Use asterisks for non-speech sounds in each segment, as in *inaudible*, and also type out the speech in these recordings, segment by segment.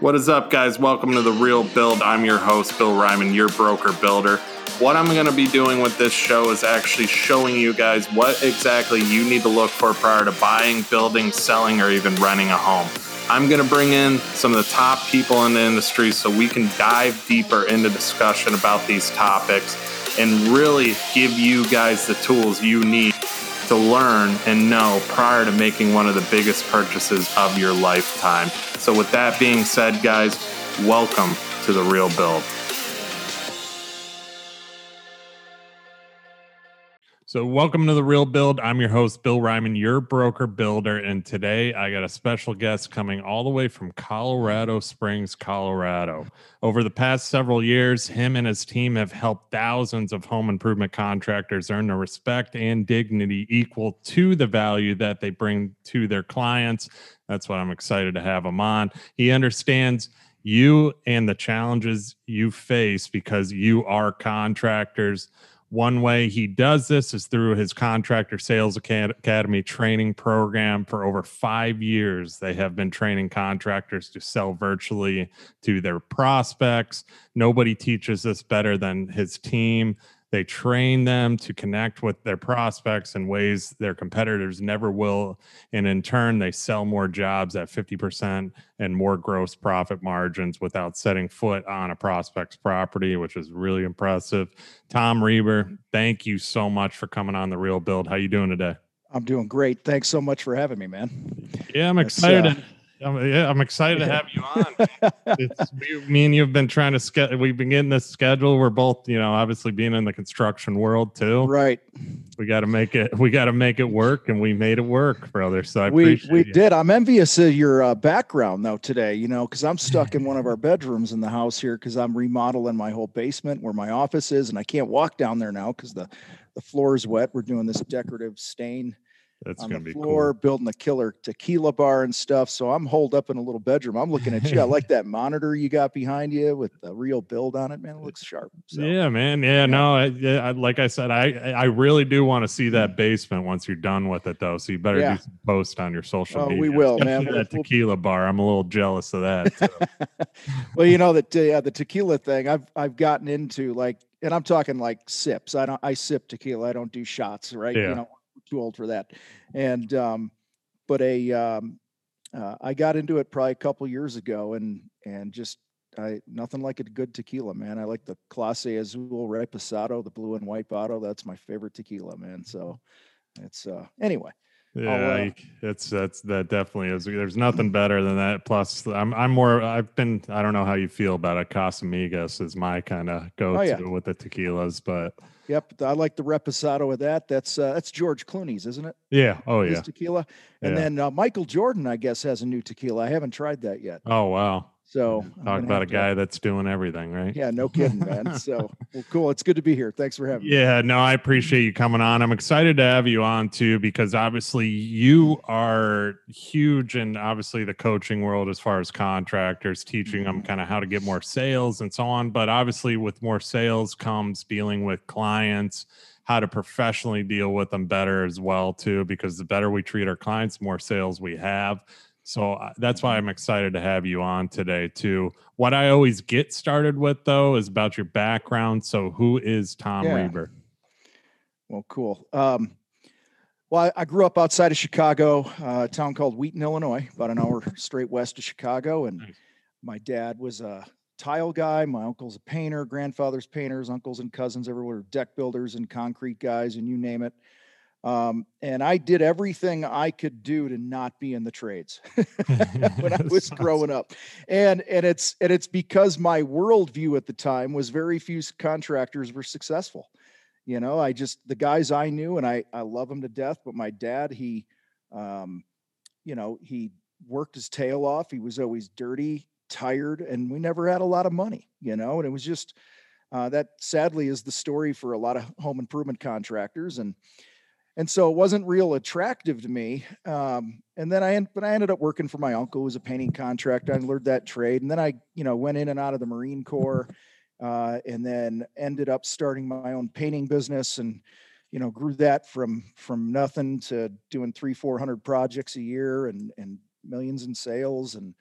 What is up, guys? Welcome to The Real Build. I'm your host, Bill Reiman, your broker builder. What I'm going to be doing with this show is actually showing you guys what exactly you need to look for prior to buying, building, selling, or even renting a home. I'm going to bring in some of the top people in the industry so we can dive deeper into discussion about these topics and really give you guys the tools you need to learn and know prior to making one of the biggest purchases of your lifetime. So, with that being said, guys, welcome to the real build. So, welcome to the Real Build. I'm your host, Bill Reiman, your broker builder. And today I got a special guest coming all the way from Colorado Springs, Colorado. Over the past several years, him and his team have helped thousands of home improvement contractors earn the respect and dignity equal to the value that they bring to their clients. That's why I'm excited to have him on. He understands you and the challenges you face because you are contractors one way he does this is through his Contractor Sales Academy training program. For over five years, they have been training contractors to sell virtually to their prospects. Nobody teaches this better than his team. They train them to connect with their prospects in ways their competitors never will. And in turn, they sell more jobs at 50% and more gross profit margins without setting foot on a prospect's property, which is really impressive. Tom Reber, thank you so much for coming on the Real Build. How you doing today? I'm doing great. Thanks so much for having me, man. Yeah, I'm uh, excited. I'm, yeah, I'm excited yeah. to have you on. *laughs* it's me, me, and you have been trying to schedule. We've been getting this schedule. We're both, you know, obviously being in the construction world too. Right. We got to make it. We got to make it work, and we made it work, brother. So I we we you. did. I'm envious of your uh, background though today. You know, because I'm stuck in one of *laughs* our bedrooms in the house here because I'm remodeling my whole basement where my office is, and I can't walk down there now because the the floor is wet. We're doing this decorative stain that's on the be floor, cool. building a killer tequila bar and stuff. So I'm holed up in a little bedroom. I'm looking at you. I like *laughs* that monitor you got behind you with the real build on it, man. It looks sharp. So, yeah, man. Yeah, yeah. no. I, I, like I said, I I really do want to see that basement once you're done with it, though. So you better yeah. do some post on your social oh, media. We will, man. that tequila bar. I'm a little jealous of that. So. *laughs* well, you know that uh, the tequila thing I've I've gotten into like, and I'm talking like sips. I don't I sip tequila. I don't do shots, right? Yeah. You know, too old for that. And um, but a um, uh, I got into it probably a couple years ago, and and just I nothing like a good tequila, man. I like the Clase Azul Reposado, the blue and white bottle. That's my favorite tequila, man. So it's uh anyway. Yeah, uh, it's that's that definitely is. There's nothing better than that. Plus, I'm I'm more. I've been. I don't know how you feel about it. Casamigos is my kind of go-to oh, yeah. with the tequilas, but Yep, I like the reposado of that. That's uh, that's George Clooney's, isn't it? Yeah. Oh yeah. Tequila, and yeah. then uh, Michael Jordan, I guess, has a new tequila. I haven't tried that yet. Oh wow. So talk about a to, guy that's doing everything, right? Yeah, no kidding, man. *laughs* so well, cool. It's good to be here. Thanks for having me. Yeah, no, I appreciate you coming on. I'm excited to have you on too because obviously you are huge in obviously the coaching world as far as contractors, teaching them mm-hmm. kind of how to get more sales and so on. But obviously, with more sales comes dealing with clients how to professionally deal with them better as well too because the better we treat our clients more sales we have so uh, that's why I'm excited to have you on today, too. What I always get started with, though, is about your background. So, who is Tom yeah. Reber? Well, cool. Um, well, I, I, grew up outside of Chicago, uh, a town called Wheaton, Illinois, about an hour straight west of Chicago. And nice. my dad was a tile guy. My uncle's a painter, grandfather's painters, uncles and cousins everywhere, deck builders and concrete guys, and you name it. Um, and I did everything I could do to not be in the trades *laughs* when I was growing up. And and it's and it's because my worldview at the time was very few contractors were successful. You know, I just the guys I knew and I I love them to death, but my dad, he um, you know, he worked his tail off. He was always dirty, tired, and we never had a lot of money, you know, and it was just uh, that sadly is the story for a lot of home improvement contractors. And and so it wasn't real attractive to me. Um, and then I, but I ended up working for my uncle, who was a painting contractor. I learned that trade, and then I, you know, went in and out of the Marine Corps, uh, and then ended up starting my own painting business, and you know, grew that from from nothing to doing three, four hundred projects a year, and and millions in sales, and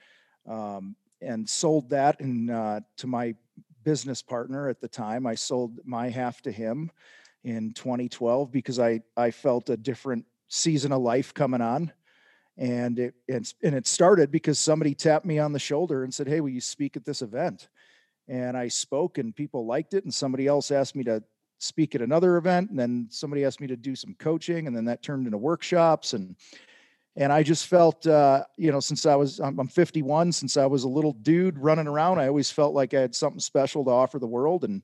um, and sold that and uh, to my business partner at the time. I sold my half to him in 2012 because I I felt a different season of life coming on. And it and, and it started because somebody tapped me on the shoulder and said, Hey, will you speak at this event? And I spoke and people liked it. And somebody else asked me to speak at another event. And then somebody asked me to do some coaching. And then that turned into workshops. And and I just felt, uh, you know, since I was, I'm, I'm 51, since I was a little dude running around, I always felt like I had something special to offer the world. And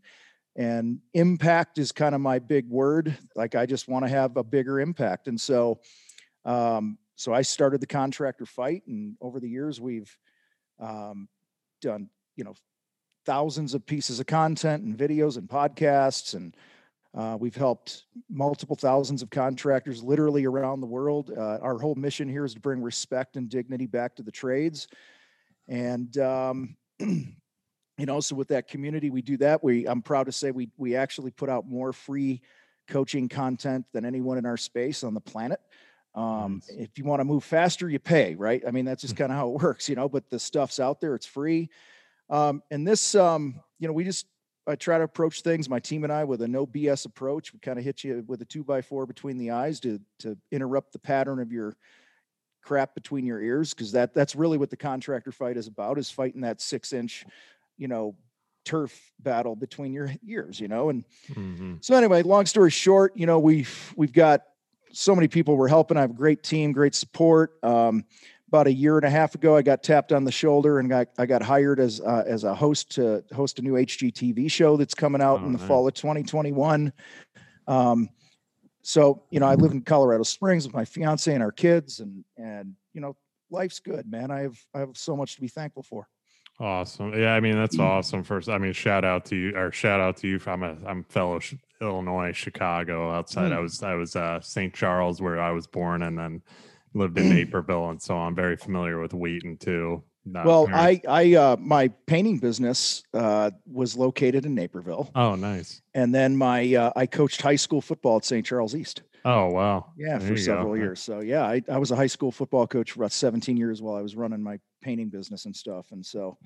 and impact is kind of my big word like i just want to have a bigger impact. And so um, so i started the contractor fight and over the years we've um, done you know thousands of pieces of content and videos and podcasts and uh, we've helped multiple thousands of contractors literally around the world. Uh, our whole mission here is to bring respect and dignity back to the trades. And um, *clears throat* you also with that community we do that. We i'm proud to say we we actually put out more free coaching content than anyone in our space on the planet. Um, nice. if you want to move faster you pay right? I mean that's just mm. kind of how it *laughs* works you know but the stuff's out there it's free. Um, and this um, you know we just i try to approach things my team and i with a no bs approach. We kind of hit you with a two by four between the eyes to to interrupt the pattern of your crap between your ears because that that's really what the contractor fight is about is fighting that six inch you know, turf battle between your ears, you know. And mm-hmm. so anyway, long story short, you know, we've we've got so many people we're helping. I have a great team, great support. Um, about a year and a half ago, I got tapped on the shoulder and got I got hired as uh, as a host to host a new HGTV show that's coming out oh, in the fall of 2021. Um, so you know, I live in Colorado Springs with my fiance and our kids, and and you know, life's good, man. I have I have so much to be thankful for. Awesome. Yeah, I mean that's awesome. First, I mean shout out to you or shout out to you. I'm a I'm fellow Sh- Illinois, Chicago. Outside, mm. I was I was uh, St. Charles where I was born, and then lived in *clears throat* Naperville, and so I'm very familiar with Wheaton too. Not well, I I uh, my painting business uh, was located in Naperville. Oh, nice. And then my uh, I coached high school football at St. Charles East. Oh wow! Yeah, there for several go. years. So yeah, I, I was a high school football coach for about 17 years while I was running my painting business and stuff. And so,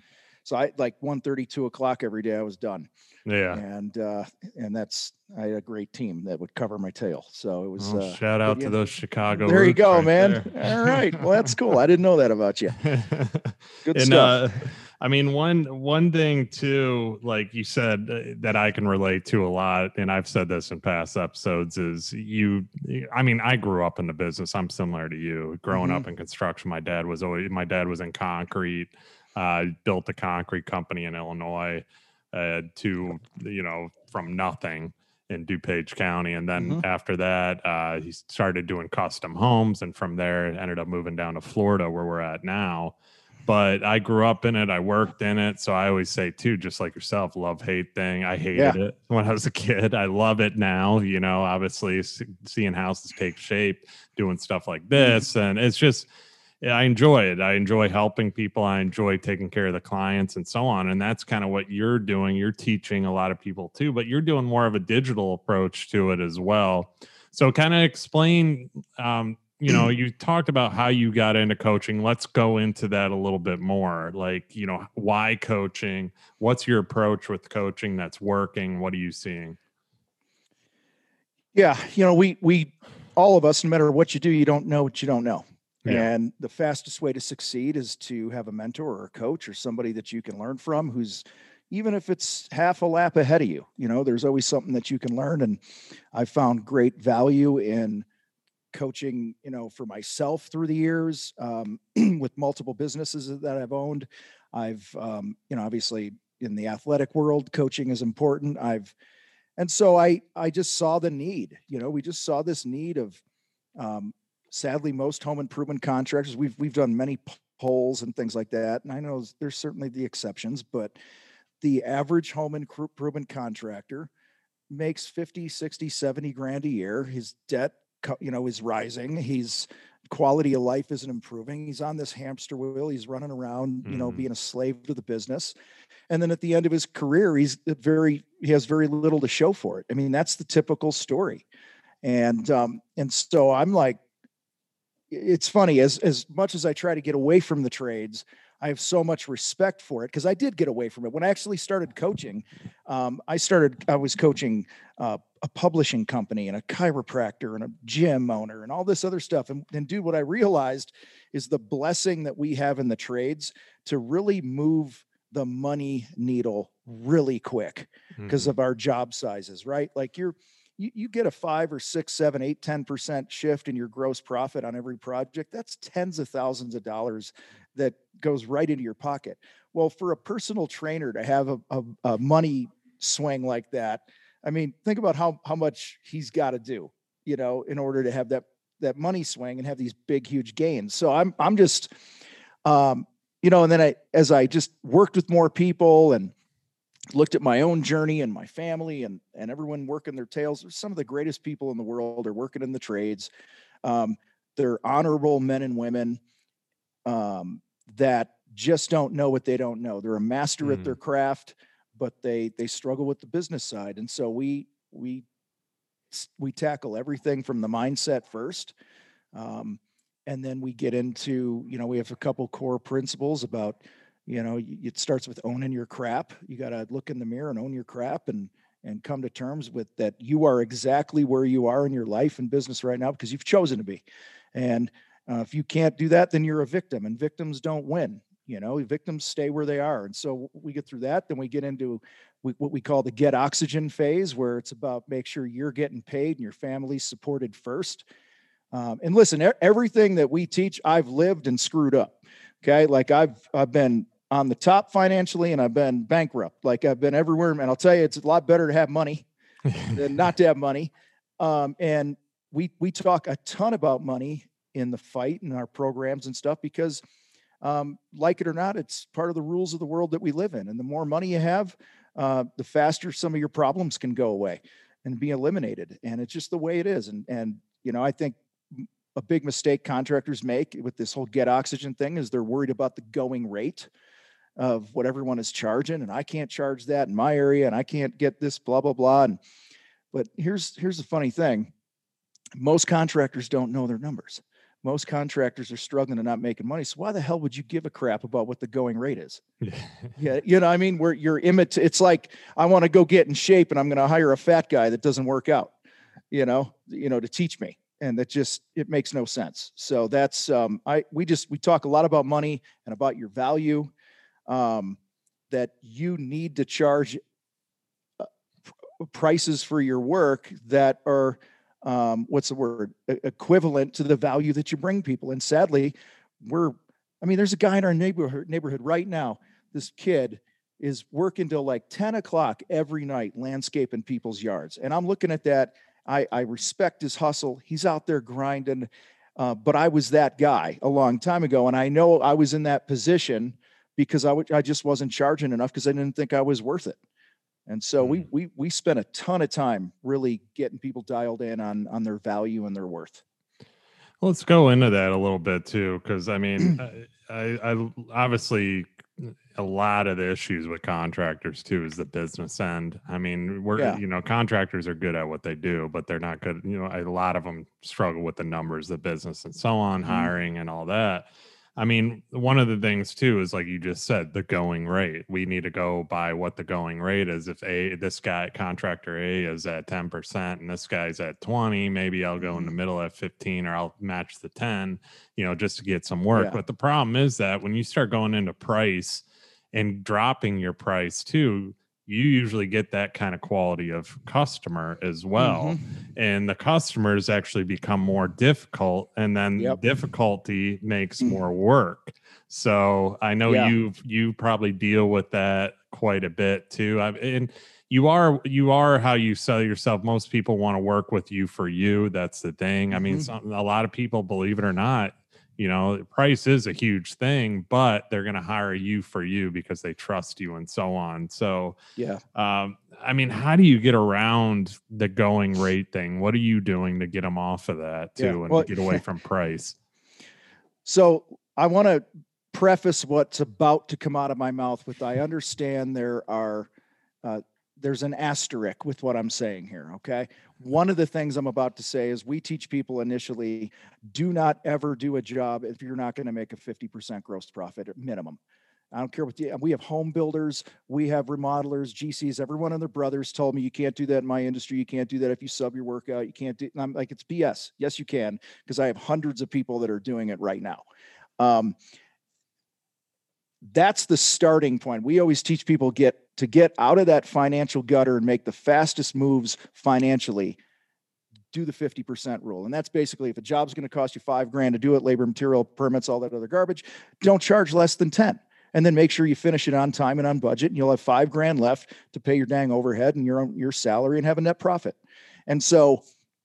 so I like 1 32 o'clock every day I was done. Yeah. And uh and that's I had a great team that would cover my tail. So it was well, uh, shout out to those Chicago. There you go, right man. All right. Well, that's cool. *laughs* I didn't know that about you. *laughs* Good and, stuff. Uh, I mean, one one thing too, like you said, uh, that I can relate to a lot, and I've said this in past episodes, is you. I mean, I grew up in the business. I'm similar to you. Growing mm-hmm. up in construction, my dad was always my dad was in concrete. Uh, built a concrete company in Illinois uh, to you know from nothing in DuPage County, and then mm-hmm. after that, uh, he started doing custom homes, and from there ended up moving down to Florida, where we're at now but I grew up in it. I worked in it. So I always say too, just like yourself, love hate thing. I hated yeah. it *laughs* when I was a kid. I love it now, you know, obviously seeing houses take shape, doing stuff like this. And it's just, I enjoy it. I enjoy helping people. I enjoy taking care of the clients and so on. And that's kind of what you're doing. You're teaching a lot of people too, but you're doing more of a digital approach to it as well. So kind of explain um, you know *clears throat* you talked about how you got into coaching. Let's go into that a little bit more. Like you know why coaching? What's your approach with coaching that's working? What are you seeing? Yeah you know we we all of us no matter what you do you don't know what you don't know. Yeah. and the fastest way to succeed is to have a mentor or a coach or somebody that you can learn from who's even if it's half a lap ahead of you you know there's always something that you can learn. And i found great value in coaching, you know, for myself through the years um, *clears throat* with multiple businesses that I've owned. I've, um, you know, obviously in the athletic world, coaching is important. I've, and so I, I just saw the need. You know, we just saw this need of, um, sadly, most home improvement contractors. We've we've done many polls and things like that, and I know there's certainly the exceptions, but the average home improvement contractor makes 50 60 70 grand a year his debt you know is rising. He's quality of life isn't improving. He's on this hamster wheel. He's running around you know mm. being a slave to the business. And then at the end of his career he's very he has very little to show for it. I mean that's the typical story. And um and so i'm like it's funny as as much as i try to get away from the trades I have so much respect for it because I did get away from it. When I actually started coaching. Um, I started, I was coaching uh, a publishing company and a chiropractor and a gym owner and all this other stuff. And, and dude, what I realized is the blessing that we have in the trades to really move the money needle really quick because mm-hmm. of our job sizes, right? Like you're, you, you get a five or six, seven, eight, 10% shift in your gross profit on every project. That's tens of thousands of dollars that goes right into your pocket. Well, for a personal trainer to have a, a, a money swing like that, I mean, think about how how much he's got to do, you know, in order to have that that money swing and have these big, huge gains. So I'm I'm just, um, you know, and then I as I just worked with more people and looked at my own journey and my family and and everyone working their tails. Some of the greatest people in the world are working in the trades. Um, they're honorable men and women um, that just don't know what they don't know. They're a master mm. at their mm. craft, but they they struggle with the business side. And so we we we tackle everything from the mindset first. Um, and then we get into, you know, we have a couple core principles about you know it starts with owning your crap you got to look in the mirror and own your crap and and come to terms with that you are exactly where you are in your life and business right now because you've chosen to be and uh, if you can't do that then you're a victim and victims don't win you know victims stay where they are and so we get through that then we get into what we call the get oxygen phase where it's about make sure you're getting paid and your family's supported first um, and listen everything that we teach i've lived and screwed up okay like i've i've been on the top financially and I've been bankrupt. Like I've been everywhere. And I'll tell you, it's a lot better to have money *laughs* than not to have money. Um, and we we talk a ton about money in the fight and our programs and stuff because um, like it or not, it's part of the rules of the world that we live in. And the more money you have, uh, the faster some of your problems can go away and be eliminated. And it's just the way it is. And and you know, I think a big mistake contractors make with this whole get oxygen thing is they're worried about the going rate of what everyone is charging and i can't charge that in my area and i can't get this blah blah blah and but here's here's the funny thing most contractors don't know their numbers most contractors are struggling and not making money so why the hell would you give a crap about what the going rate is? *laughs* Yeah. You know i mean where you're imit it's like i want to go get in shape and i'm going to hire a fat guy that doesn't work out you know you know to teach me and that just it makes no sense. So that's um i we just we talk a lot about money and about your value um, that you need to charge uh, prices for your work that are um, what's the word? Equivalent to the value that you bring people. And sadly we're i mean there's a guy in our neighborhood neighborhood right now. This kid is working till like 10 o'clock every night landscaping people's yards. And i'm looking at that. I, I respect his hustle. He's out there grinding uh, but i was that guy a long time ago. And i know i was in that position because I, w- I just wasn't charging enough because I didn't think I was worth it. And so mm. we we we spent a ton of time really getting people dialed in on on their value and their worth. Let's go into that a little bit too, because I mean, *clears throat* I, I obviously a lot of the issues with contractors too is the business end. I mean, we're yeah. you know contractors are good at what they do, but they're not good. You know, a lot of them struggle with the numbers, the business, and so on, mm-hmm. hiring and all that. I mean, one of the things too is like you just said, the going rate. We need to go by what the going rate is. If a this guy contractor A is at ten percent and this guy's at twenty, maybe I'll go in the mm-hmm. middle at fifteen or I'll match the ten, you know, just to get some work. Yeah. But the problem is that when you start going into price and dropping your price too, you usually get that kind of quality of customer as well. Mm-hmm. And the customers actually become more difficult and then yep. difficulty makes mm-hmm. more work. So I know yeah. you you probably deal with that quite a bit too. I, and you are you are how you sell yourself. Most people want to work with you for you. That's the thing. I mean, mm-hmm. some, a lot of people, believe it or not, you know price is a huge thing but they're going to hire you for you because they trust you and so on so yeah um, i mean how do you get around the going rate thing what are you doing to get them off of that too yeah, and well, get away *laughs* from price so i want to preface what's about to come out of my mouth with i understand there are uh, there's an asterisk with what I'm saying here. Okay. One of the things I'm about to say is we teach people initially do not ever do a job if you're not going to make a 50% gross profit at minimum. I don't care what the, we have home builders, we have remodelers, GCs, every one of their brothers told me you can't do that in my industry. You can't do that if you sub your workout. You can't do, I'm like, it's BS. Yes, you can, because I have hundreds of people that are doing it right now. Um, that's the starting point. We always teach people get to get out of that financial gutter and make the fastest moves financially. Do the 50% rule. And that's basically if a job's going to cost you five grand to do it, labor, material, permits, all that other garbage, don't charge less than 10 and then make sure you finish it on time and on budget and you'll have five grand left to pay your dang overhead and your your salary and have a net profit and so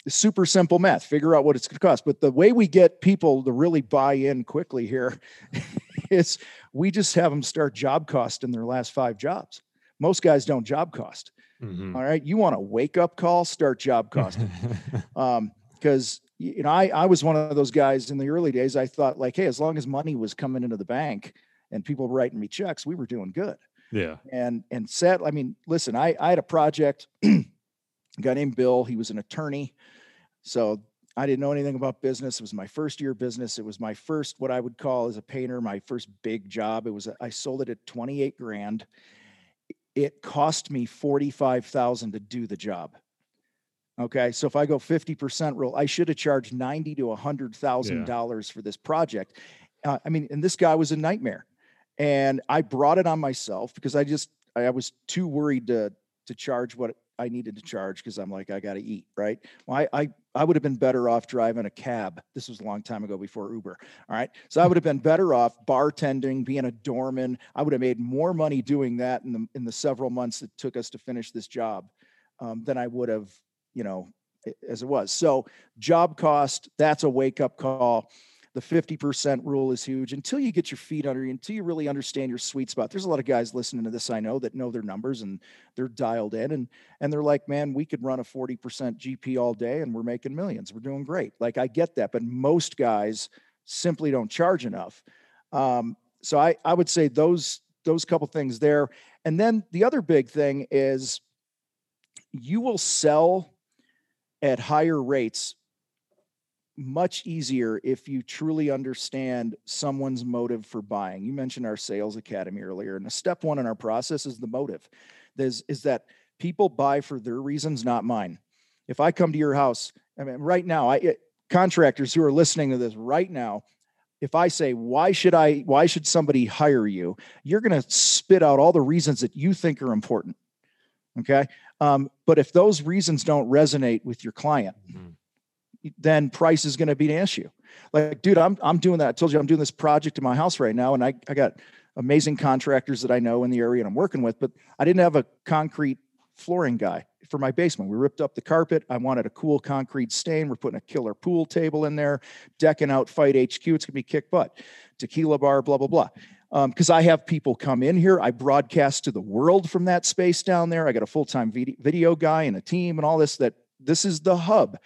super simple math figure out what it's going to cost but the way we get people to really buy in quickly here *laughs* is we just have them start job cost in their last five jobs most guys don't job cost mm-hmm. all right you want a wake up call start job costing *laughs* um because you know I, I was one of those guys in the early days i thought like hey as long as money was coming into the bank and people writing me checks, we were doing good. Yeah. And and said, I mean, listen, I I had a project, *clears throat* a guy named Bill. He was an attorney, so I didn't know anything about business. It was my first year business. It was my first what I would call as a painter, my first big job. It was I sold it at 28 grand. It cost me 45,000 to do the job. Okay. So if I go 50% rule, I should have charged 90 to a $100,000 for this project. Uh, I mean, and this guy was a nightmare and I brought it on myself because I just I was too worried to to charge what I needed to charge because I'm like I got to eat, right? Well, I, I I would have been better off driving a cab. This was a long time ago before Uber. All right, so I would have been better off bartending, being a doorman. I would have made more money doing that in the in the several months it took us to finish this job um, than I would have, you know, as it was. So job cost, that's a wake up call the 50% rule is huge until you get your feet under you, until you really understand your sweet spot. There's a lot of guys listening to this I know that know their numbers and they're dialed in and and they're like, "Man, we could run a 40% GP all day and we're making millions. We're doing great." Like I get that, but most guys simply don't charge enough. Um, so I I would say those those couple things there. And then the other big thing is you will sell at higher rates much easier if you truly understand someone's motive for buying. You mentioned our sales academy earlier, and the step one in our process is the motive. There's, is that people buy for their reasons, not mine. If I come to your house, I mean, right now, I it, contractors who are listening to this right now, if I say, why should I, why should somebody hire you? You're going to spit out all the reasons that you think are important. Okay. Um, but if those reasons don't resonate with your client, mm-hmm then price is going to be an issue. Like, dude, I'm I'm doing that. I told you I'm doing this project in my house right now, and I I got amazing contractors that I know in the area and I'm working with, but I didn't have a concrete flooring guy for my basement. We ripped up the carpet. I wanted a cool concrete stain. We're putting a killer pool table in there, decking out Fight HQ. It's gonna be kick butt. Tequila bar, blah blah blah. Because um, I have people come in here. I broadcast to the world from that space down there. I got a full time video guy and a team and all this. That this is the hub.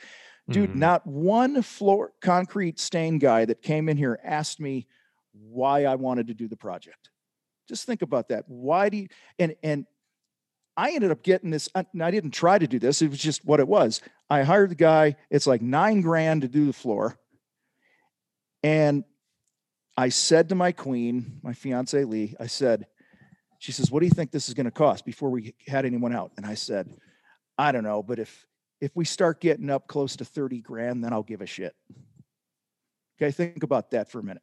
Dude, mm-hmm. not one floor concrete stain guy that came in here asked me why I wanted to do the project. Just think about that. Why do you and and I ended up getting this. Uh, I didn't try to do this. It was just what it was. I hired the guy. It's like nine grand to do the floor. And I said to my queen, my fiance Lee, I said, she says, What do you think this is going to cost before we had anyone out? And I said, I don't know, but if if we start getting up close to 30 grand, then I'll give a shit. Okay, think about that for a minute.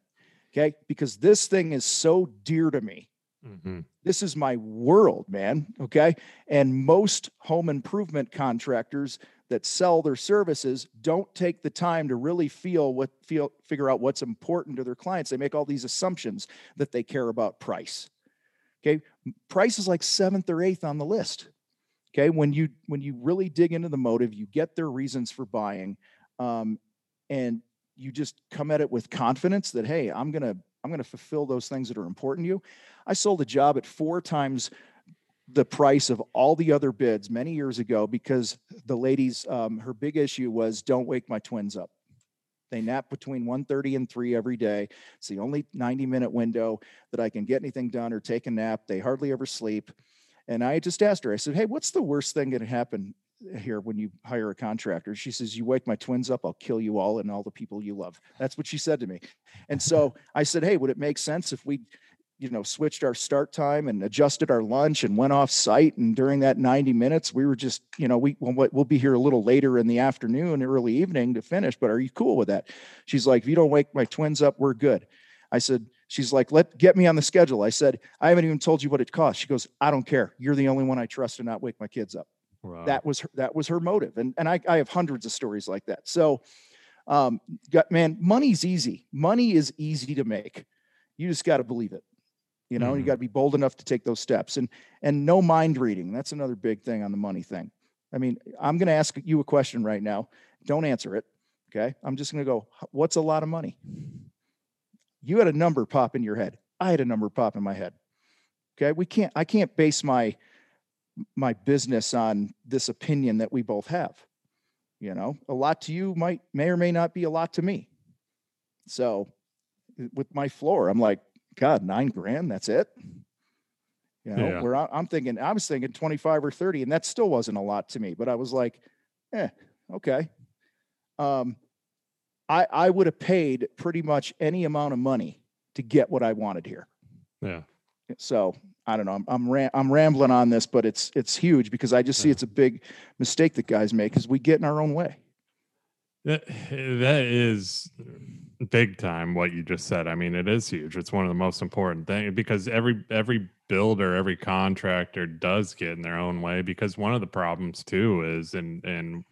Okay, because this thing is so dear to me. Mm-hmm. This is my world, man. Okay. And most home improvement contractors that sell their services don't take the time to really feel what feel figure out what's important to their clients. They make all these assumptions that they care about price. Okay. Price is like seventh or eighth on the list okay when you when you really dig into the motive you get their reasons for buying um, and you just come at it with confidence that hey i'm gonna i'm gonna fulfill those things that are important to you. I sold a job at four times the price of all the other bids many years ago because the ladies um, her big issue was don't wake my twins up. They nap between 1.30 and 3 every day. It's the only 90 minute window that i can get anything done or take a nap. They hardly ever sleep And I just asked her, I said, Hey, what's the worst thing that happen here when you hire a contractor? She says, You wake my twins up, I'll kill you all and all the people you love. That's what she said to me. And so I said, Hey, would it make sense if we you know switched our start time and adjusted our lunch and went off site and during that 90 minutes we were just you know we we'll, we'll be here a little later in the afternoon early evening to finish but are you cool with that she's like if you don't wake my twins up we're good i said she's like let get me on the schedule i said i haven't even told you what it costs she goes i don't care you're the only one i trust to not wake my kids up wow. that was her, that was her motive and and I, I have hundreds of stories like that so um got, man money's easy money is easy to make you just got to believe it you know, mm-hmm. you got to be bold enough to take those steps and and no mind reading. That's another big thing on the money thing. I mean, I'm going to ask you a question right now. Don't answer it. Okay. I'm just going to go, what's a lot of money? You had a number pop in your head. I had a number pop in my head. Okay. We can't, I can't base my, my business on this opinion that we both have. You know, a lot to you might, may or may not be a lot to me. So with my floor, I'm like, God, nine grand, that's it. You know, yeah. where I, am thinking, I was thinking 25 or 30, and that still wasn't a lot to me, but I was like, eh, okay. Um, I, I would have paid pretty much any amount of money to get what I wanted here. Yeah. So I don't know. I'm I'm, ram- I'm rambling on this, but it's it's huge because I just see it's a big mistake that guys make because we get in our own way. That that is big time what you just said. I mean, it is huge. It's one of the most important things because every every builder, every contractor does get in their own way because one of the problems too is and and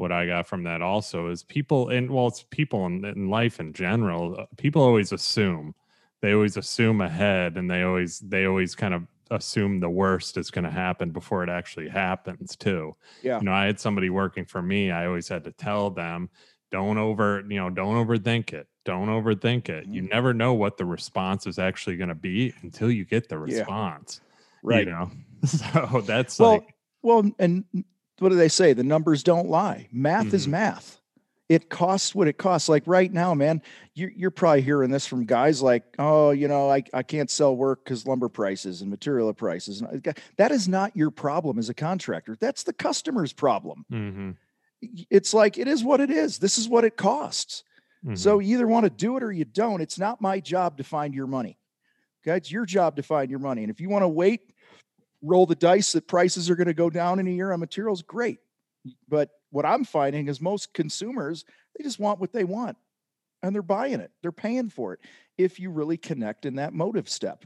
what I got from that also is people and well it's people in, in life in general, uh, people always assume. They always assume ahead and they always they always kind of assume the worst is going to happen before it actually happens too. Yeah. You know, I had somebody working for me, I always had to tell them don't over you know don't overthink it don't overthink it you mm-hmm. never know what the response is actually going to be until you get the response yeah. right you know *laughs* so that's well like well and what do they say the numbers don't lie math mm-hmm. is math it costs what it costs like right now man you're, you're probably hearing this from guys like oh you know i, I can't sell work because lumber prices and material prices that is not your problem as a contractor that's the customer's problem mm-hmm it's like it is what it is. This is what it costs. Mm-hmm. So you either want to do it or you don't. It's not my job to find your money. Okay. It's your job to find your money. And if you want to wait, roll the dice that prices are going to go down in a year on materials, great. But what I'm finding is most consumers, they just want what they want and they're buying it. They're paying for it. If you really connect in that motive step.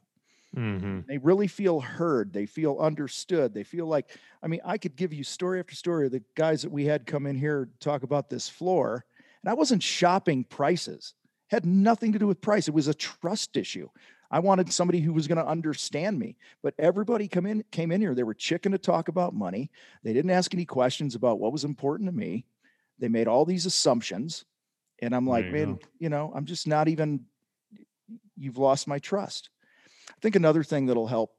Mm-hmm. They really feel heard. They feel understood. They feel like, I mean, I could give you story after story of the guys that we had come in here talk about this floor, and I wasn't shopping prices. Had nothing to do with price. It was a trust issue. I wanted somebody who was going to understand me. But everybody come in came in here. They were chicken to talk about money. They didn't ask any questions about what was important to me. They made all these assumptions. And I'm like, man, go. you know, I'm just not even you've lost my trust. I think another thing that'll help,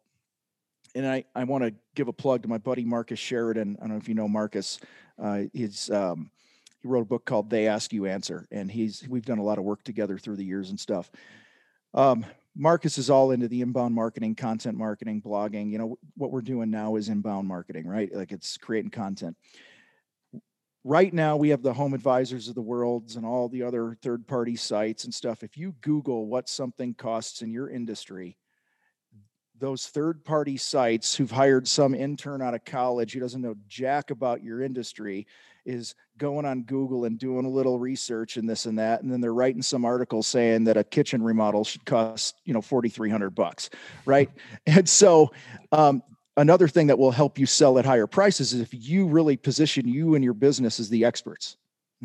and I, I want to give a plug to my buddy Marcus Sheridan. I don't know if you know Marcus. Uh, he's um, he wrote a book called "They Ask You Answer," and he's we've done a lot of work together through the years and stuff. Um, Marcus is all into the inbound marketing, content marketing, blogging. You know what we're doing now is inbound marketing, right? Like it's creating content right now we have the home advisors of the worlds and all the other third party sites and stuff if you google what something costs in your industry those third party sites who've hired some intern out of college who doesn't know jack about your industry is going on Google and doing a little research and this and that. And then they're writing some article saying that a kitchen remodel should cost, you know, 4,300 bucks. Right. *laughs* and so, um, another thing that will help you sell at higher prices is if you really position you and your business as the experts.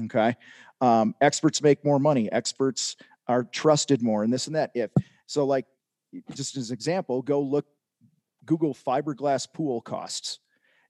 Okay. Um, experts make more money. Experts are trusted more and this and that. If so, like just as an example, go look, Google fiberglass pool costs.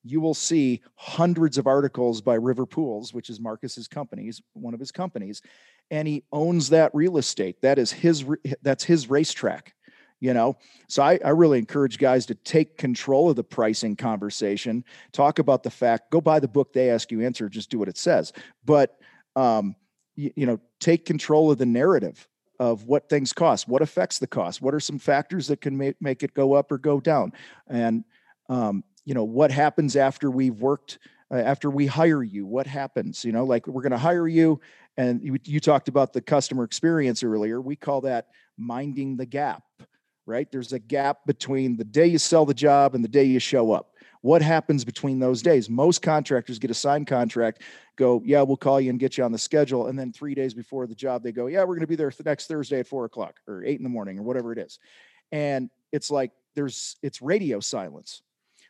You will see hundreds of articles by River Pools, which is Marcus's companies, one of his companies, and he owns that real estate. That is his. That's his racetrack. You know, so I, I really encourage guys to take control of the pricing conversation. Talk about the fact. Go buy the book. They ask you answer. Just do what it says. But um, you, you know, take control of the narrative of what things cost, what affects the cost, what are some factors that can make, make it go up or go down. And Um, you know, what happens after we've worked, uh, after we hire you? What happens? You know, like we're going to hire you, and you, you talked about the customer experience earlier. We call that minding the gap, right? There's a gap between the day you sell the job and the day you show up. What happens between those days? Most contractors get a signed contract, go, yeah, we'll call you and get you on the schedule. And then three days before the job, they go, yeah, we're going to be there next Thursday at four o'clock or eight in the morning or whatever it is. And it's like there's it's radio silence.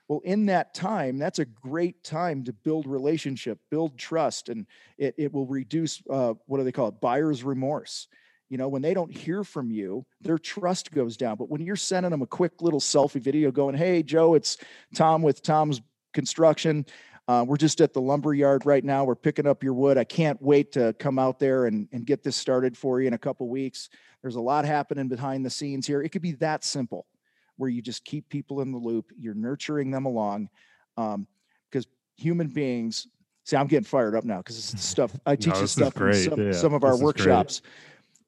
Well, in that time, that's a great time to build relationship, build trust, and it, it will reduce uh, what do they call it? Buyer's remorse. You know, when they don't hear from you, their trust goes down. But when you're sending them a quick little selfie video going, hey, Joe, it's Tom with Tom's Construction. Uh, we're just at the lumber yard right now. We're picking up your wood. I can't wait to come out there and, and get this started for you in a couple weeks. There's a lot happening behind the scenes here. It could be that simple where you just keep people in the loop. You're nurturing them along because um, human beings, see, I'm getting fired up now because *laughs* this is stuff I teach no, this stuff in some, yeah, some of our workshops. Great.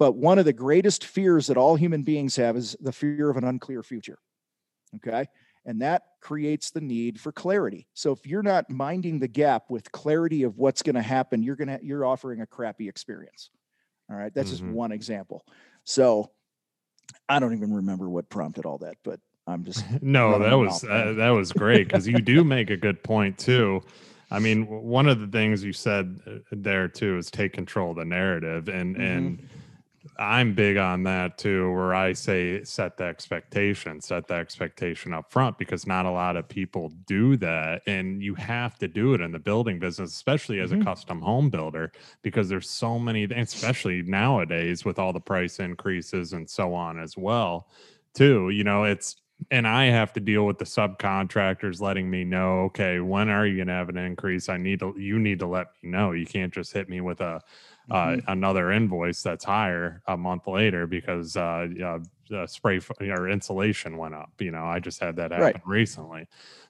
But one of the greatest fears that all human beings have is the fear of an unclear future. Okay. And that creates the need for clarity. So if you're not minding the gap with clarity of what's going to happen, you're going to, you're offering a crappy experience. All right. That's mm-hmm. just one example. So I don't even remember what prompted all that, but I'm just *laughs* no. That was uh, that was great because you do *laughs* make a good point too. I mean, one of the things you said uh, there too is take control of the narrative, and mm-hmm. and I'm big on that too, where I say set the expectation, set the expectation up front because not a lot of people do that. And you have to do it in the building business, especially as mm-hmm. a custom home builder, because there's so many, especially nowadays with all the price increases and so on as well, too. You know, it's and I have to deal with the subcontractors letting me know, okay, when are you gonna have an increase? I need to you need to let me know. You can't just hit me with a mm-hmm. another invoice that's higher a month later because uh, uh, spray or insulation went up. You know, I just had that happen right. recently.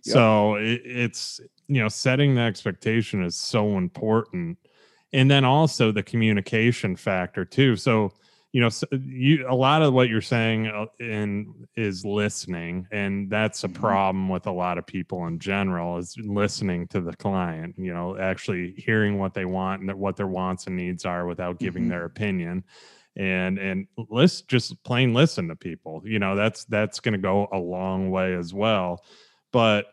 Yep. So it, it's you know setting the expectation is so important, and then also the communication factor too. So you know you a lot of what you're saying uh, in is listening and that's a mm-hmm. problem with a lot of people in general is listening to the client you know actually hearing what they want and what their wants and needs are without giving mm-hmm. their opinion and and list just plain listen to people you know that's that's going to go a long way as well but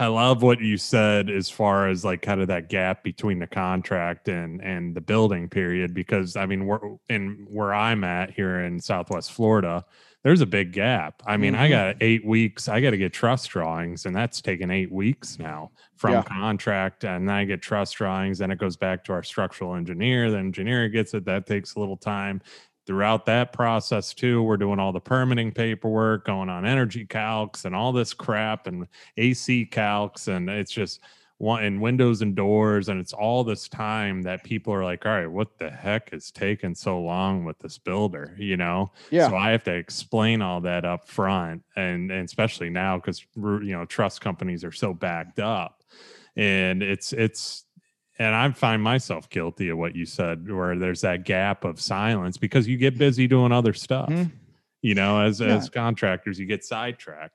I love what you said as far as like kind of that gap between the contract and and the building period because I mean we're in where I'm at here in Southwest Florida there's a big gap. I mean, mm-hmm. I got 8 weeks. I got to get truss drawings and that's taken 8 weeks now from yeah. contract and then I get truss drawings then it goes back to our structural engineer, the engineer gets it that takes a little time throughout that process too. We're doing all the permitting paperwork going on energy calcs and all this crap and ac calcs. And it's just one and windows and doors. And it's all this time that people are like all right what the heck is taking so long with this builder? You know? Yeah. So i have to explain all that up front and, and especially now because you know truss companies are so backed up. And it's it's and I find myself guilty of what you said, where there's that gap of silence because you get busy doing other stuff. Mm-hmm. You know, as yeah. as contractors, you get sidetracked.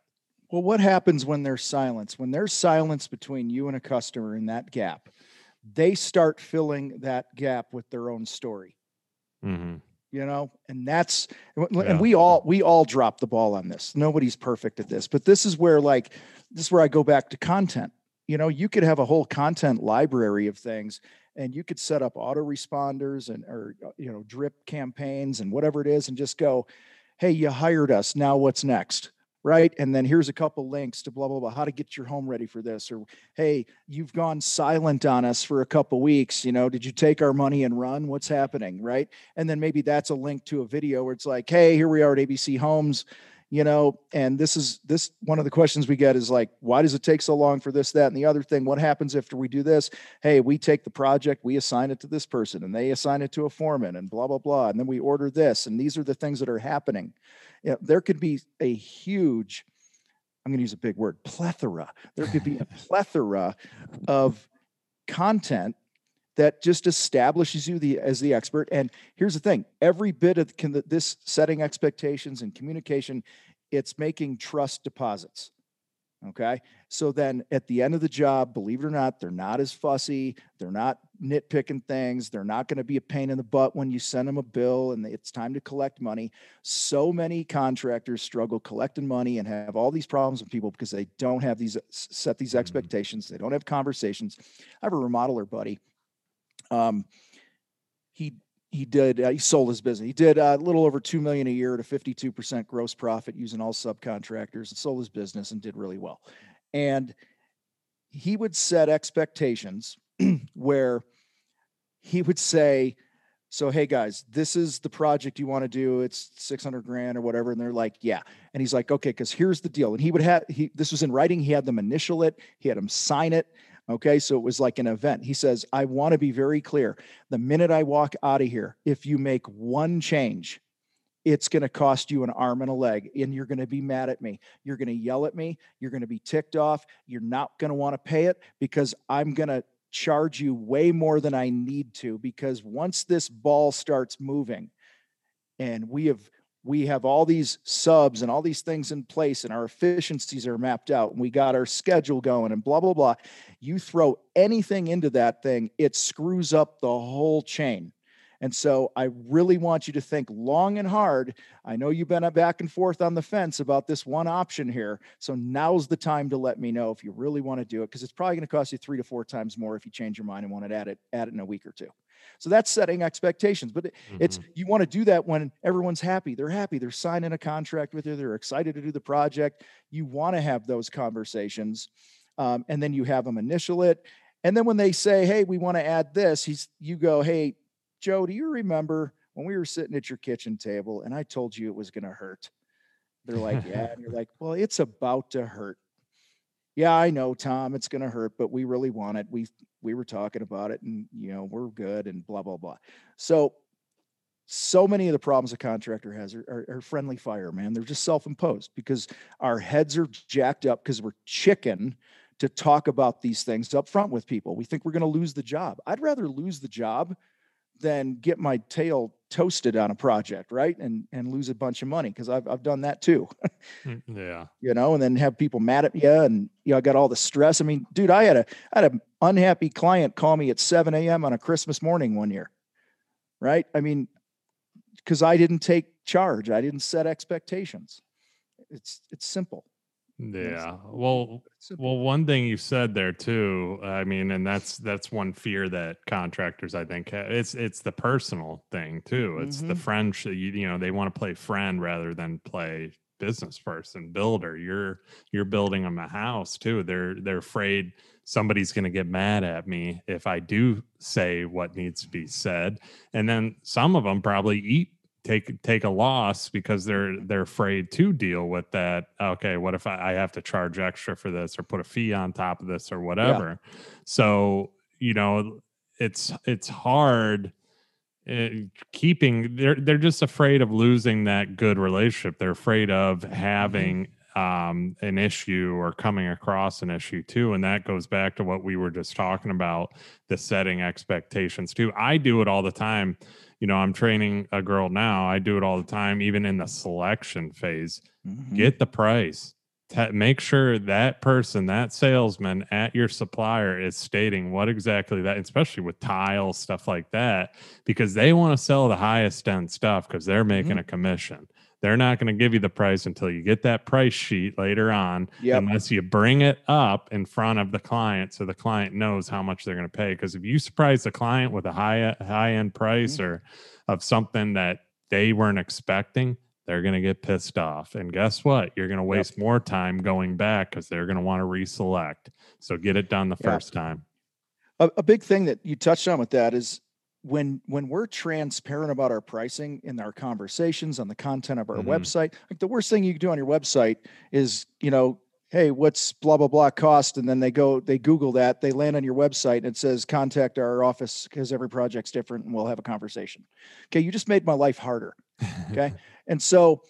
Well, what happens when there's silence? When there's silence between you and a customer in that gap, they start filling that gap with their own story. Mm-hmm. You know, and that's and yeah. we all we all drop the ball on this. Nobody's perfect at this, but this is where like this is where I go back to content you know you could have a whole content library of things and you could set up autoresponders and or uh, you know drip campaigns and whatever it is and just go hey you hired us now what's next? Right? And then here's a couple links to blah blah blah how to get your home ready for this or hey you've gone silent on us for a couple weeks you know did you take our money and run? What's happening? Right? And then maybe that's a link to a video where it's like hey here we are at abc homes you know and this is this one of the questions we get is like why does it take so long for this that and the other thing? What happens after we do this? Hey we take the project we assign it to this person and they assign it to a foreman and blah blah blah and then we order this and these are the things that are happening. You know, there could be a huge i'm going to use a big word plethora. There could be a *laughs* plethora of content that just establishes you the, as the expert. And here's the thing: every bit of can, this setting expectations and communication, it's making trust deposits. Okay. So then at the end of the job, believe it or not, they're not as fussy. They're not nitpicking things. They're not going to be a pain in the butt when you send them a bill and it's time to collect money. So many contractors struggle collecting money and have all these problems with people because they don't have these set these mm-hmm. expectations. They don't have conversations. I have a remodeler buddy. Um, he he did uh, he sold his business. He did uh, a little over 2 million a year to 52% gross profit using all subcontractors and sold his business and did really well. And he would set expectations *clears throat* where he would say so hey guys this is the project you want to do. It's 600 grand or whatever. And they're like yeah. And he's like okay because here's the deal. And he would have he this was in writing. He had them initial it. He had them sign it Okay. So it was like an event. He says, I want to be very clear. The minute I walk out of here, if you make one change, it's going to cost you an arm and a leg, and you're going to be mad at me. You're going to yell at me. You're going to be ticked off. You're not going to want to pay it because I'm going to charge you way more than I need to. Because once this ball starts moving, and we have we have all these subs and all these things in place and our efficiencies are mapped out and we got our schedule going and blah blah blah you throw anything into that thing it screws up the whole chain and so I really want you to think long and hard. I know you've been back and forth on the fence about this one option here. So now's the time to let me know if you really want to do it because it's probably going to cost you three to four times more if you change your mind and want to add it, add it in a week or two. So that's setting expectations. But mm-hmm. it's you want to do that when everyone's happy. They're happy. They're signing a contract with you. They're excited to do the project. You want to have those conversations. Um, and then you have them initial it. And then when they say, "Hey, we want to add this," he's you go, "Hey, Joe, do you remember when we were sitting at your kitchen table and I told you it was going to hurt?" They're like, "Yeah," and you're like, "Well, it's about to hurt." Yeah, I know, Tom, it's going to hurt, but we really want it. We we were talking about it and you know, we're good and blah blah blah. So so many of the problems a contractor has are, are, are friendly fire, man. They're just self-imposed because our heads are jacked up because we're chicken to talk about these things up front with people. We think we're going to lose the job. I'd rather lose the job than get my tail toasted on a project, right? And and lose a bunch of money because I've I've done that too. *laughs* Mm, yeah. You know, and then have people mad at you and you know, I got all the stress. I mean, dude, I had a I had an unhappy client call me at 7 a.m. on a Christmas morning one year. Right. I mean, because I didn't take charge. I didn't set expectations. It's it's simple. Yeah. Well, well, one thing you said there too. I mean, and that's that's one fear that contractors I think have. it's it's the personal thing too. It's mm-hmm. the friendship. You, you know, they want to play friend rather than play business person, builder. You're you're building them a house too. They're they're afraid somebody's going to get mad at me if I do say what needs to be said. And then some of them probably eat take take a loss because they're they're afraid to deal with that okay what if I, I, have to charge extra for this or put a fee on top of this or whatever yeah. so you know it's it's hard uh, keeping they're they're just afraid of losing that good relationship they're afraid of mm-hmm. having um, an issue or coming across an issue too and that goes back to what we were just talking about the setting expectations too i do it all the time you know, I'm training a girl now. I do it all the time, even in the selection phase. Mm-hmm. Get the price. T- make sure that person, that salesman at your supplier is stating what exactly that, especially with tiles, stuff like that, because they want to sell the highest end stuff because they're making mm-hmm. a commission. They're not going to give you the price until you get that price sheet later on, yep. unless you bring it up in front of the client so the client knows how much they're going to pay. Because if you surprise the client with a high high end price mm-hmm. or of something that they weren't expecting, they're going to get pissed off. And guess what? You're going to waste yep. more time going back because they're going to want to reselect. So get it done the first time. A, a big thing that you touched on with that is when when we're transparent about our pricing in our conversations on the content of our mm-hmm. website like the worst thing you can do on your website is you know hey what's blah blah blah cost? And then they go they google that they land on your website and it says contact our office because every project's different and we'll have a conversation. Okay you just made my life harder okay? *laughs* And so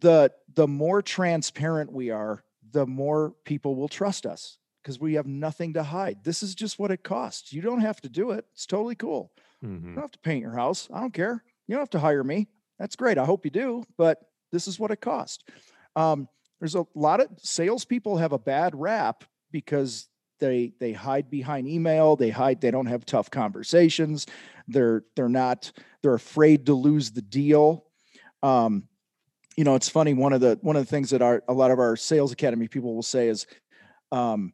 the the more transparent we are the more people will trust us because we have nothing to hide. This is just what it costs. You don't have to do it. It's totally cool Mm-hmm. You don't have to paint your house. I don't care. You don't have to hire me. That's great. I hope you do, but this is what it costs. Um, there's a lot of salespeople have a bad rap because they they hide behind email they hide they don't have tough conversations they're they're not they're afraid to lose the deal um, you know it's funny one of the one of the things that our a lot of our sales academy people will say is um,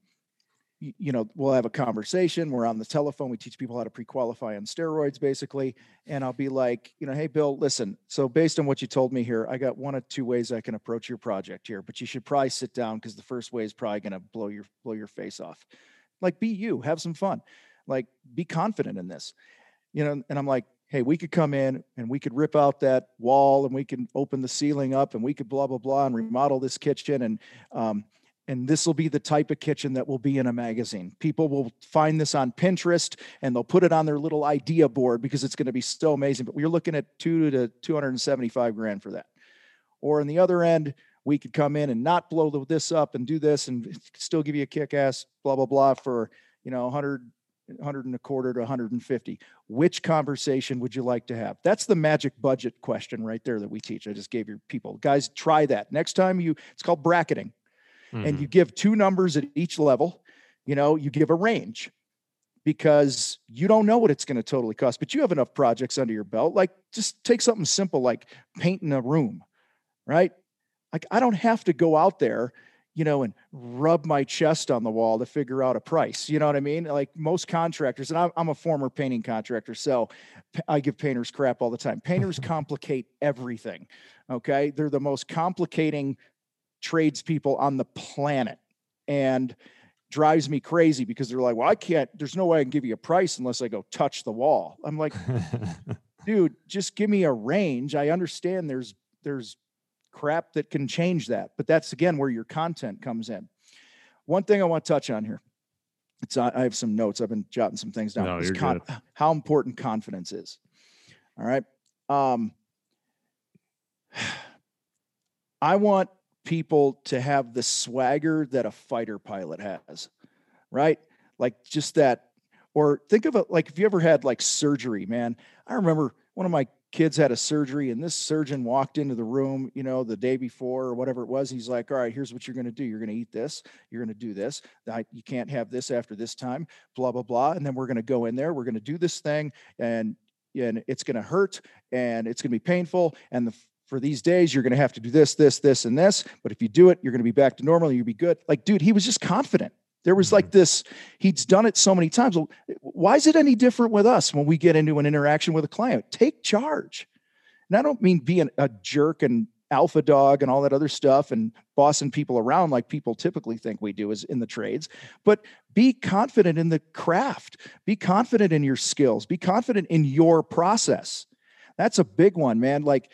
you know, we'll have a conversation. We're on the telephone. We teach people how to pre-qualify on steroids, basically. And I'll be like, you know, hey, Bill, listen. So based on what you told me here, I got one of two ways I can approach your project here. But you should probably sit down because the first way is probably going to blow your blow your face off. Like, be you, have some fun, like, be confident in this, you know. And I'm like, hey, we could come in and we could rip out that wall and we can open the ceiling up and we could blah blah blah and remodel this kitchen and um, and this will be the type of kitchen that will be in a magazine. People will find this on Pinterest and they'll put it on their little idea board because it's going to be so amazing. But we're looking at two to 275 grand for that. Or on the other end, we could come in and not blow this up and do this and *laughs* still give you a kick ass blah, blah, blah for, you know, 100, 100 and a quarter to 150. Which conversation would you like to have? That's the magic budget question right there that we teach. I just gave your people. Guys, try that. Next time you, it's called bracketing mm-hmm. and you mm-hmm. give two numbers at each level, you know, you give a range because you don't know what it's going to totally cost, but you have enough projects under your belt. Like just take something simple like painting a room, right? Like I don't have to go out there, you know, and rub my chest on the wall to figure out a price. You know what I mean? Like most contractors, and I'm, I'm a former painting contractor, so I give painters crap all the time. Painters *laughs* complicate everything. Okay. They're the most complicating tradespeople on the planet and drives me crazy because they're like, well, I can't, there's no way I can give you a price unless I go touch the wall. I'm like, *laughs* dude, just give me a range. I understand there's, there's crap that can change that, but that's again where your content comes in. One thing I want to touch on here. It's I have some notes. I've been jotting some things down. No, you're con- good. How important confidence is. All right. Um, *sighs* I want people to have the swagger that a fighter pilot has, right? Like just that. Or think of it like if you ever had like surgery, man. I remember one of my kids had a surgery and this surgeon walked into the room, you know, the day before or whatever it was. He's like, all right, here's what you're going to do. You're going to eat this. You're going to do this. You can't have this after this time, blah, blah, blah. And then we're going to go in there. We're going to do this thing and and it's going to hurt and it's going to be painful and the for these days, you're going to have to do this, this, this, and this. But if you do it, you're going to be back to normal. You'll be good. Like, dude, he was just confident. There was like mm-hmm. this, he's done it so many times. Why is it any different with us when we get into an interaction with a client? Take charge. And I don't mean being a jerk and alpha dog and all that other stuff and bossing people around like people typically think we do is in the trades but be confident in the craft be confident in your skills be confident in your process that's a big one man like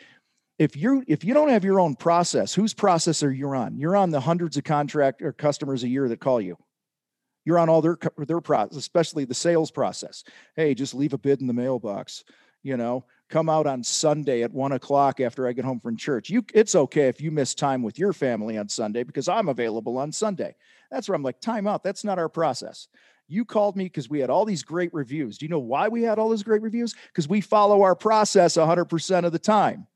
if you if you don't have your own process, whose process are you on? You're on the hundreds of contract or customers a year that call you. You're on all their their process, especially the sales process. Hey, just leave a bid in the mailbox. You know, come out on Sunday at one o'clock after I get home from church. You, it's okay if you miss time with your family on Sunday because I'm available on Sunday. That's where I'm like, time out. That's not our process. You called me because we had all these great reviews. Do you know why we had all those great reviews? Because we follow our process 100% of the time.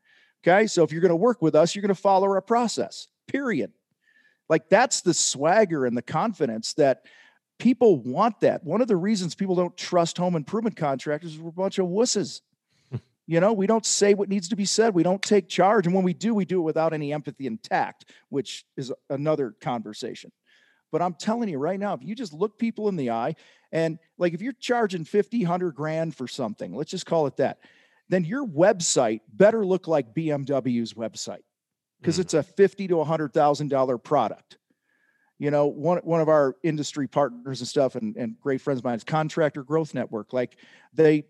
Okay. So if you're going to work with us, you're going to follow our process, period. Like that's the swagger and the confidence that people want that. One of the reasons people don't trust home improvement contractors is we're a bunch of wusses. Hmm. you know, we don't say what needs to be said. We don't take charge. And when we do, we do it without any empathy and tact, which is another conversation. But I'm telling you right now, if you just look people in the eye and like if you're charging 50, 100 grand for something, let's just call it that then your website better look like BMW's website because mm. it's a fifty to hundred thousand dollar product. You know, one one of our industry partners and stuff, and, and great friends of mine is Contractor Growth Network. Like they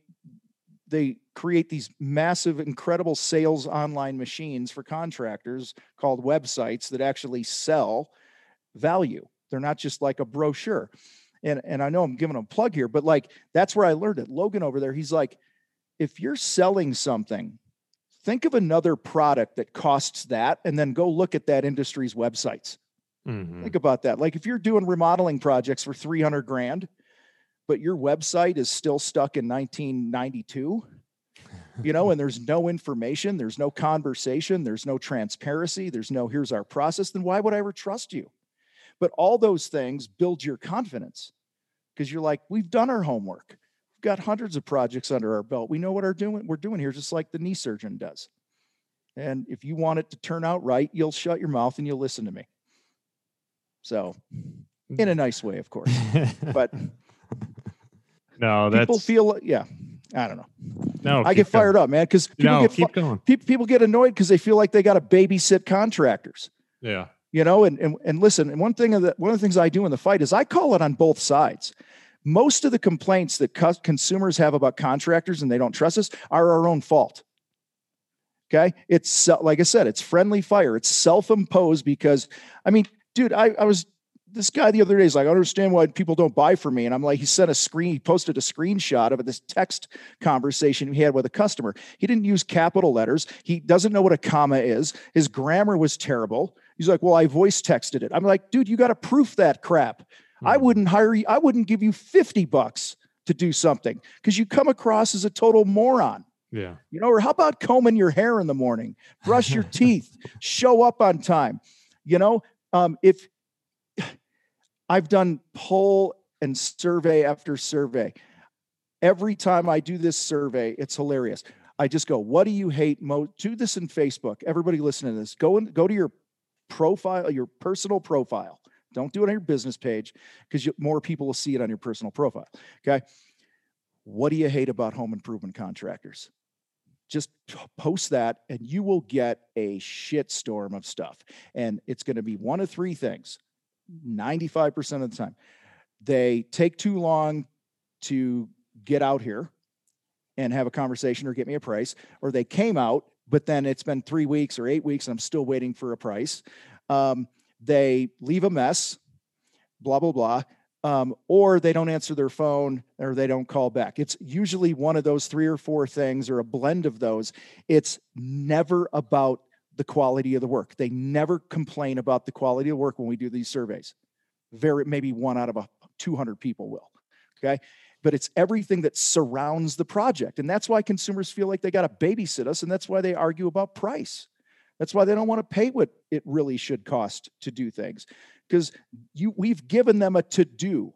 they create these massive, incredible sales online machines for contractors called websites that actually sell value. They're not just like a brochure. And and I know I'm giving a plug here, but like that's where I learned it. Logan over there, he's like, if you're selling something, think of another product that costs that and then go look at that industry's websites. Mm-hmm. Think about that. Like if you're doing remodeling projects for 300 grand, but your website is still stuck in 1992, you know, and there's no information, there's no conversation, there's no transparency, there's no here's our process, then why would I ever trust you? But all those things build your confidence because you're like, we've done our homework. Got hundreds of projects under our belt. We know what are doing we're doing here, just like the knee surgeon does. And if you want it to turn out right, you'll shut your mouth and you'll listen to me. So, in a nice way, of course. But *laughs* no, that's people feel yeah. I don't know. no. I get fired up, man, because people No, get keep fi- going. pe- people get annoyed because they feel like they got to babysit contractors. Yeah. you know and, and and listen and one thing of the one of the things i do in the fight is i call it on both sides most of the complaints that cus- consumers have about contractors and they don't trust us are our own fault. Okay? It's like i said it's friendly fire. It's self-imposed because i mean dude i, I was this guy the other day is like i understand why people don't buy from me. And i'm like he sent a screen he posted a screenshot of this text conversation he had with a customer. He didn't use capital letters. He doesn't know what a comma is. His grammar was terrible. He's like, well, I voice texted it. I'm like, dude, you got to proof that crap. I Mhm. wouldn't hire you. I wouldn't give you 50 bucks to do something because you come across as a total moron. Yeah. You know, or how about combing your hair in the morning, brush your *laughs* teeth, show up on time? You know, um, if I've done poll and survey after survey, every time I do this survey, it's hilarious. I just go, what do you hate most? Do this in Facebook. Everybody listening to this, go and go to your profile, your personal profile. Don't do it on your business page because more people will see it on your personal profile. Okay. What do you hate about home improvement contractors? Just post that and you will get a shit storm of stuff. And it's going to be one of three things 95% of the time. They take too long to get out here and have a conversation or get me a price, or they came out, but then it's been three weeks or eight weeks and I'm still waiting for a price. Um, they leave a mess, blah, blah, blah. Um, or they don't answer their phone or they don't call back. It's usually one of those three or four things or a blend of those. It's never about the quality of the work. They never complain about the quality of work when we do these surveys. Very, maybe one out of a 200 people will. Okay. But it's everything that surrounds the project. And that's why consumers feel like they got to babysit us. And that's why they argue about price. That's why they don't want to pay what it really should cost to do things. Because you we've given them a to-do.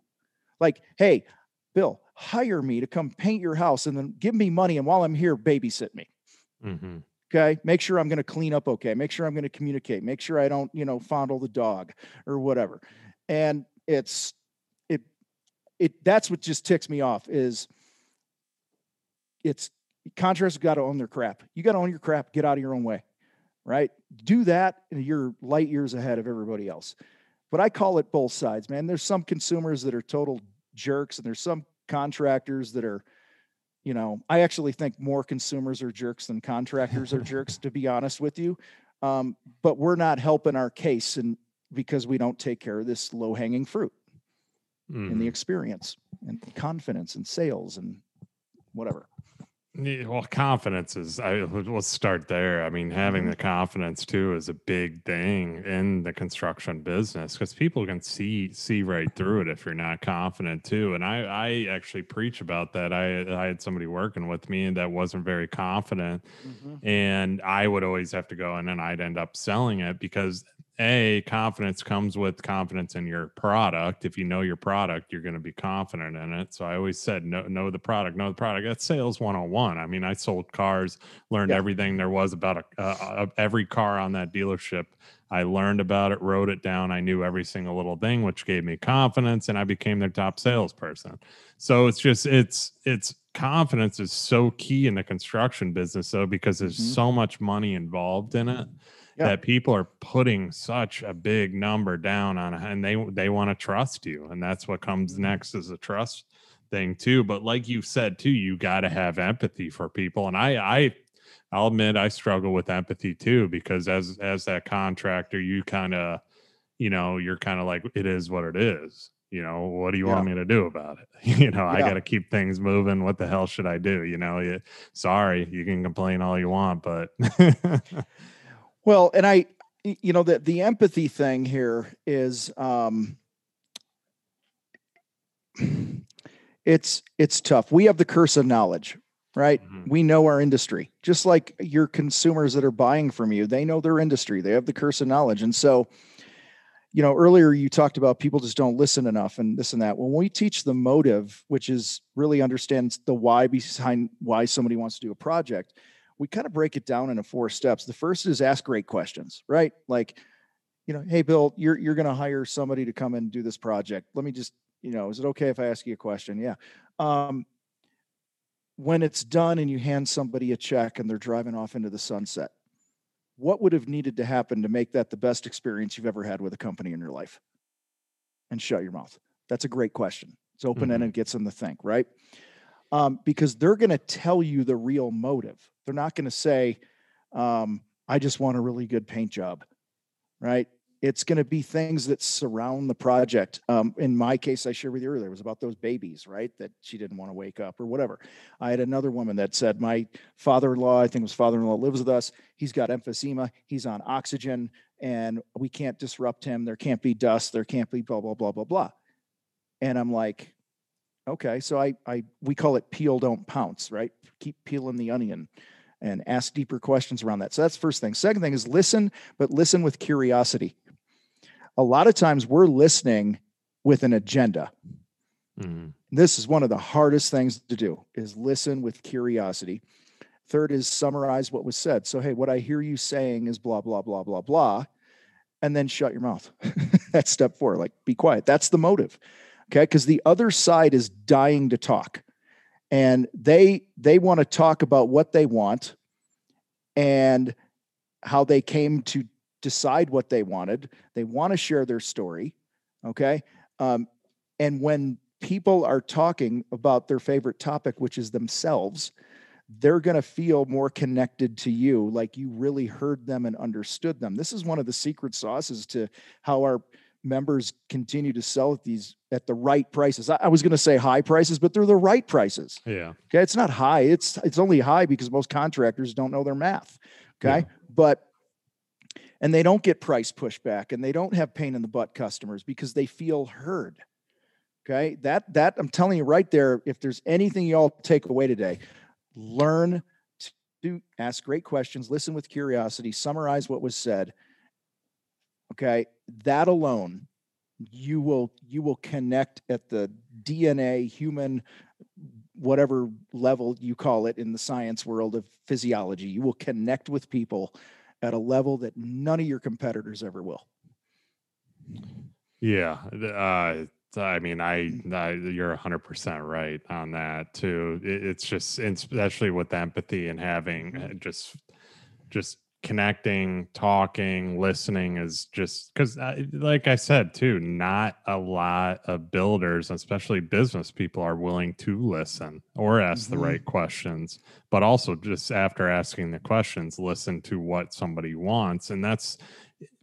Like, hey, Bill, hire me to come paint your house and then give me money. And while I'm here, babysit me. hmm Okay. Make sure I'm going to clean up okay. Make sure I'm going to communicate. Make sure I don't, you know, fondle the dog or whatever. And it's it it that's what just ticks me off is it's contractors got to own their crap. You got to own your crap, get out of your own way. Right? Do that and you're light years ahead of everybody else. But I call it both sides, man. There's some consumers that are total jerks and there's some contractors that are you know, I actually think more consumers are jerks than contractors are jerks, *laughs* to be honest with you. Um, but we're not helping our case, and because we don't take care of this low hanging fruit in the experience and confidence and sales and whatever. Well, confidence is. I let's start there. I mean, having Mhm. the confidence too is a big thing in the construction business because people can see see right through it if you're not confident too. And I I actually preach about that. I I had somebody working with me and that wasn't very confident, and I would always have to go in and I'd end up selling it because a confidence comes with confidence in your product. If you know your product, you're going to be confident in it. So I always said, know, know the product, know the product. That's sales 101. I mean, I sold cars, learned Yeah. everything there was about a, uh, every car on that dealership. I learned about it, wrote it down. I knew every single little thing, which gave me confidence, and I became their top salesperson. So it's just it's it's confidence is so key in the construction business, though, because there's Mhm. so much money involved in it Yeah. that people are putting such a big number down on and they they want to trust you, and that's what comes Mhm. next is a trust thing too. But like you said too, you got to have empathy for people, and I I I'll admit I struggle with empathy too because as as that contractor, you kind of you know you're kind of like it is what it is. You know what do you want me to do about it? *laughs* You know I got to keep things moving. What the hell should I do? You know, you, sorry, you can complain all you want, but *laughs* Well, and I, you know, the the empathy thing here is, um, it's it's tough. We have the curse of knowledge, right? Mm-hmm. We know our industry, just like your consumers that are buying from you, they know their industry, they have the curse of knowledge. And so, you know, earlier you talked about people just don't listen enough and this and that. When we teach the motive, which is really understands the why behind why somebody wants to do a project, we kind of break it down into four steps. The first is ask great questions, right? Like, you know, hey Bill, you're you're going to hire somebody to come and do this project. Let me just, you know, is it okay if I ask you a question? Yeah. Um, when it's done and you hand somebody a check and they're driving off into the sunset, what would have needed to happen to make that the best experience you've ever had with a company in your life? And shut your mouth. That's a great question. It's open ended, mm-hmm. gets them to think, right? Um, because they're going to tell you the real motive. They're not going to say, um, I just want a really good paint job, right? it's going to be things that surround the project. Um, in my case, I shared with you earlier, it was about those babies, right? That she didn't want to wake up or whatever. I had another woman that said, My father in law, I think it was father in law, lives with us. He's got emphysema. He's on oxygen and we can't disrupt him. There can't be dust. There can't be blah, blah, blah, blah, blah. And I'm like, okay. So I, I, we call it peel, don't pounce, right? Keep peeling the onion and ask deeper questions around that. So that's first thing. Second thing is listen, but listen with curiosity a lot of times we're listening with an agenda. Mm. This is one of the hardest things to do is listen with curiosity. Third is summarize what was said. So, hey, what I hear you saying is blah, blah, blah, blah, blah. And then shut your mouth. *laughs* That's step four. Like, be quiet. That's the motive. Okay. Because the other side is dying to talk. And they they want to talk about what they want and how they came to decide what they wanted. They want to share their story. Okay. Um, and when people are talking about their favorite topic, which is themselves, they're going to feel more connected to you, like you really heard them and understood them. This is one of the secret sauces to how our members continue to sell at these at the right prices. I, I was going to say high prices, but they're the right prices. Yeah. Okay. It's not high. It's it's only high because most contractors don't know their math. Okay. Yeah. But and they don't get price pushback and they don't have pain in the butt customers because they feel heard okay that that i'm telling you right there if there's anything you all take away today learn to ask great questions listen with curiosity summarize what was said okay that alone you will you will connect at the dna human whatever level you call it in the science world of physiology you will connect with people at a level that none of your competitors ever will. Yeah. Uh, I mean, I, I you're 100% right on that too. It, it's just, especially with empathy and having mm-hmm. just, just connecting, talking, listening is just because, like I said too, not a lot of builders, especially business people, are willing to listen or ask mm-hmm. the right questions. But also, just after asking the questions, listen to what somebody wants, and that's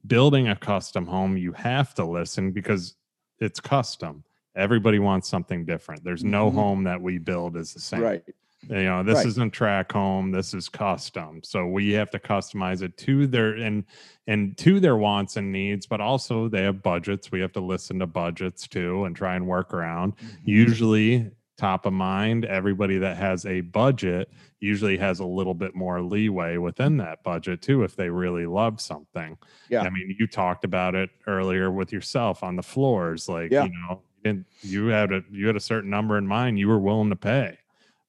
building a custom home. You have to listen because it's custom. Everybody wants something different. There's no mm-hmm. home that we build is the same. Right. You know, this right. isn't track home. This is custom. So we have to customize it to their and and to their wants and needs, but also they have budgets. We have to listen to budgets too and try and work around. Mm-hmm. Usually top of mind, everybody that has a budget usually has a little bit more leeway within that budget too if they really love something. Yeah. I mean, you talked about it earlier with yourself on the floors. Like, yeah. you know, and you had a you had a certain number in mind you were willing to pay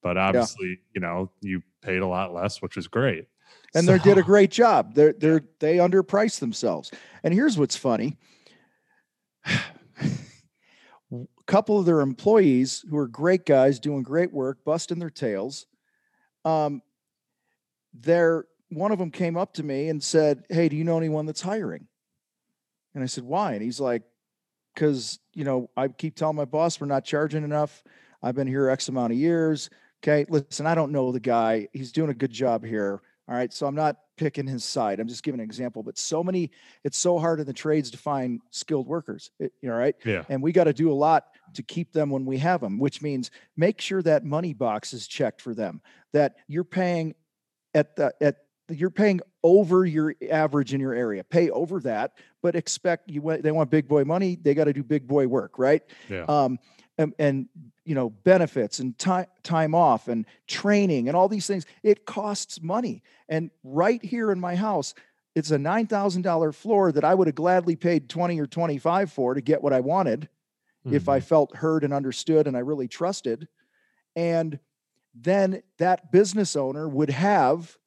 but obviously, yeah. you know, you paid a lot less, which is great. And so. they did a *laughs* great job. They're they're they underpriced themselves. And here's what's funny. a *sighs* couple of their employees who are great guys doing great work, busting their tails. Um, they're one of them came up to me and said, Hey, do you know anyone that's hiring? And I said, Why? And he's like, Because, you know, I keep telling my boss we're not charging enough. I've been here X amount of years. Okay, listen, I don't know the guy. He's doing a good job here. All right, so I'm not picking his side. I'm just giving an example. But so many, it's so hard in the trades to find skilled workers. It, you know, right? Yeah. And we got to do a lot to keep them when we have them, which means make sure that money box is checked for them. That you're paying at the at you're paying over your average in your area. Pay over that, but expect you they want big boy money. They got to do big boy work, right? Yeah. Um, and, and you know benefits and time time off and training and all these things it costs money and right here in my house it's a $9000 floor that i would have gladly paid 20 or 25 for to get what i wanted mm-hmm. if i mm-hmm. felt heard and understood and i really trusted and then that business owner would have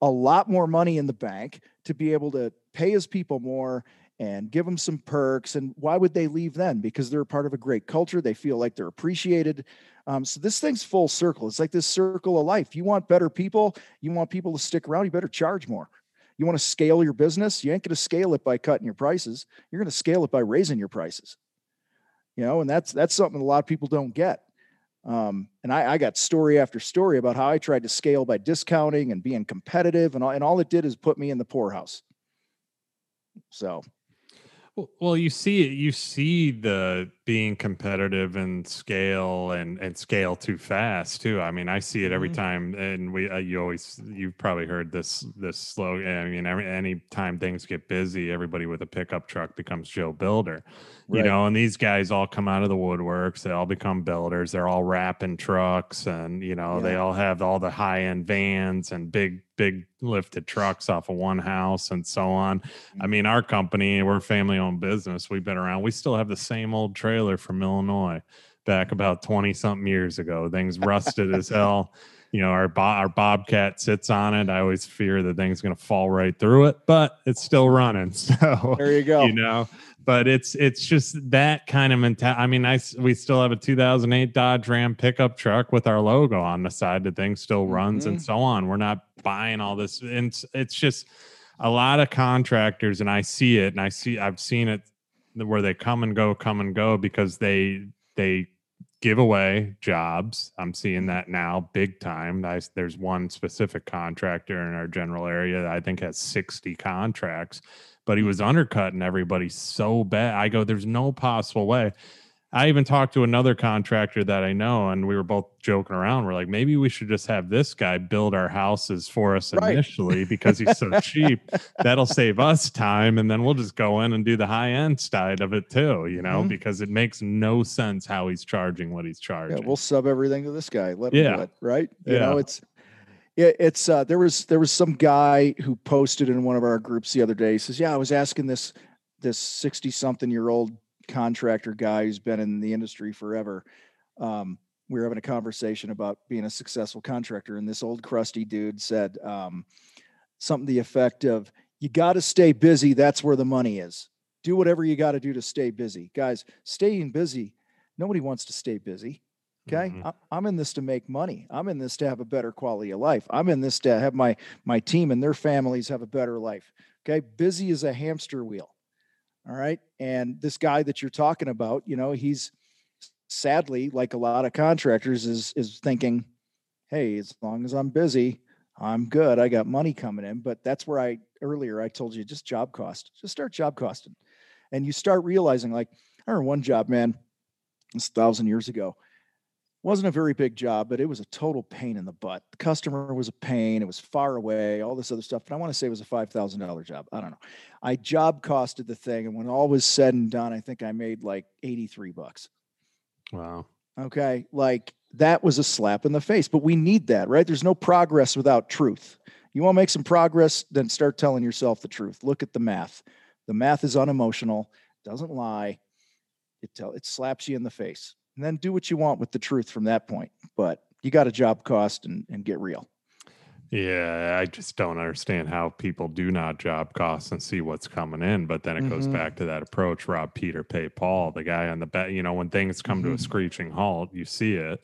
a lot more money in the bank to be able to pay his people more and give them some perks. And why would they leave then? Because they're part of a great culture. They feel like they're appreciated. Um, so this thing's full circle. It's like this circle of life. You want better people, you want people to stick around, you better charge more. You want to scale your business, you ain't going to scale it by cutting your prices. You're going to scale it by raising your prices. You know, and that's that's something a lot of people don't get. Um, and I, I, got story after story about how I tried to scale by discounting and being competitive, and all, and all it did is put me in the poorhouse. So well, you see it. You see the being competitive and scale and and scale too fast too. I mean, I see it every mm-hmm. time, and we uh, you always you've probably heard this this slogan. I mean, every any time things get busy, everybody with a pickup truck becomes Joe Builder, right. you know. And these guys all come out of the woodworks. They all become builders. They're all wrapping trucks, and you know, yeah. they all have all the high end vans and big big lifted trucks off of one house and so on. I mm. mean, our company, we're family owned business. We've been around. We still have the same old trailer from Illinois back about 20 something years ago. Things *laughs* rusted as hell. You know, our bo- our Bobcat sits on it. I always fear the thing's going to fall right through it, but it's still running. *laughs* So there you go. You know, but it's it's just that kind of mentality. I mean, I we still have a 2008 Dodge Ram pickup truck with our logo on the side. The thing still runs mm-hmm. and so on. We're not buying all this, and it's, it's just a lot of contractors, and I see it, and I see I've seen it where they come and go, come and go because they they give away jobs. I'm seeing mm-hmm. that now big time. I, there's one specific contractor in our general area that I think has 60 contracts but he mm-hmm. was undercutting everybody so bad. I go, there's no possible way. I even talked to another contractor that I know, and we were both joking around. We're like, maybe we should just have this guy build our houses for us right. initially because he's so *laughs* cheap. That'll save us time, and then we'll just go in and do the high end side of it too. You know, mm-hmm. because it makes no sense how he's charging what he's charging. Yeah, we'll sub everything to this guy. Let him yeah. do it. Right? You yeah. know, it's it, it's uh, there was there was some guy who posted in one of our groups the other day. He says, "Yeah, I was asking this this sixty something year old contractor guy who's been in the industry forever. Um, we were having a conversation about being a successful contractor, and this old crusty dude said um, something to the effect of, "You got to stay busy. That's where the money is. Do whatever you got to do to stay busy, guys. Staying busy. Nobody wants to stay busy." Okay. Mm-hmm. I'm in this to make money. I'm in this to have a better quality of life. I'm in this to have my my team and their families have a better life. Okay. Busy as a hamster wheel. All right. And this guy that you're talking about, you know, he's sadly, like a lot of contractors, is is thinking, hey, as long as I'm busy, I'm good. I got money coming in. But that's where I earlier I told you just job cost. Just start job costing. And you start realizing, like, I remember one job, man, it's a thousand years ago wasn't a very big job, but it was a total pain in the butt. The customer was a pain. It was far away, all this other stuff. But I want to say it was a $5,000 job. I don't know. I job costed the thing. And when all was said and done, I think I made like 83 bucks. Wow. Okay. Like that was a slap in the face, but we need that, right? There's no progress without truth. You want to make some progress, then start telling yourself the truth. Look at the math. The math is unemotional, doesn't lie. It tell it slaps you in the face and then do what you want with the truth from that point. But you got a job cost and, and get real. Yeah, I just don't understand how people do not job cost and see what's coming in. But then it mm-hmm. goes back to that approach rob Peter, pay Paul, the guy on the bet. You know, when things come mm-hmm. to a mm-hmm. screeching halt, you see it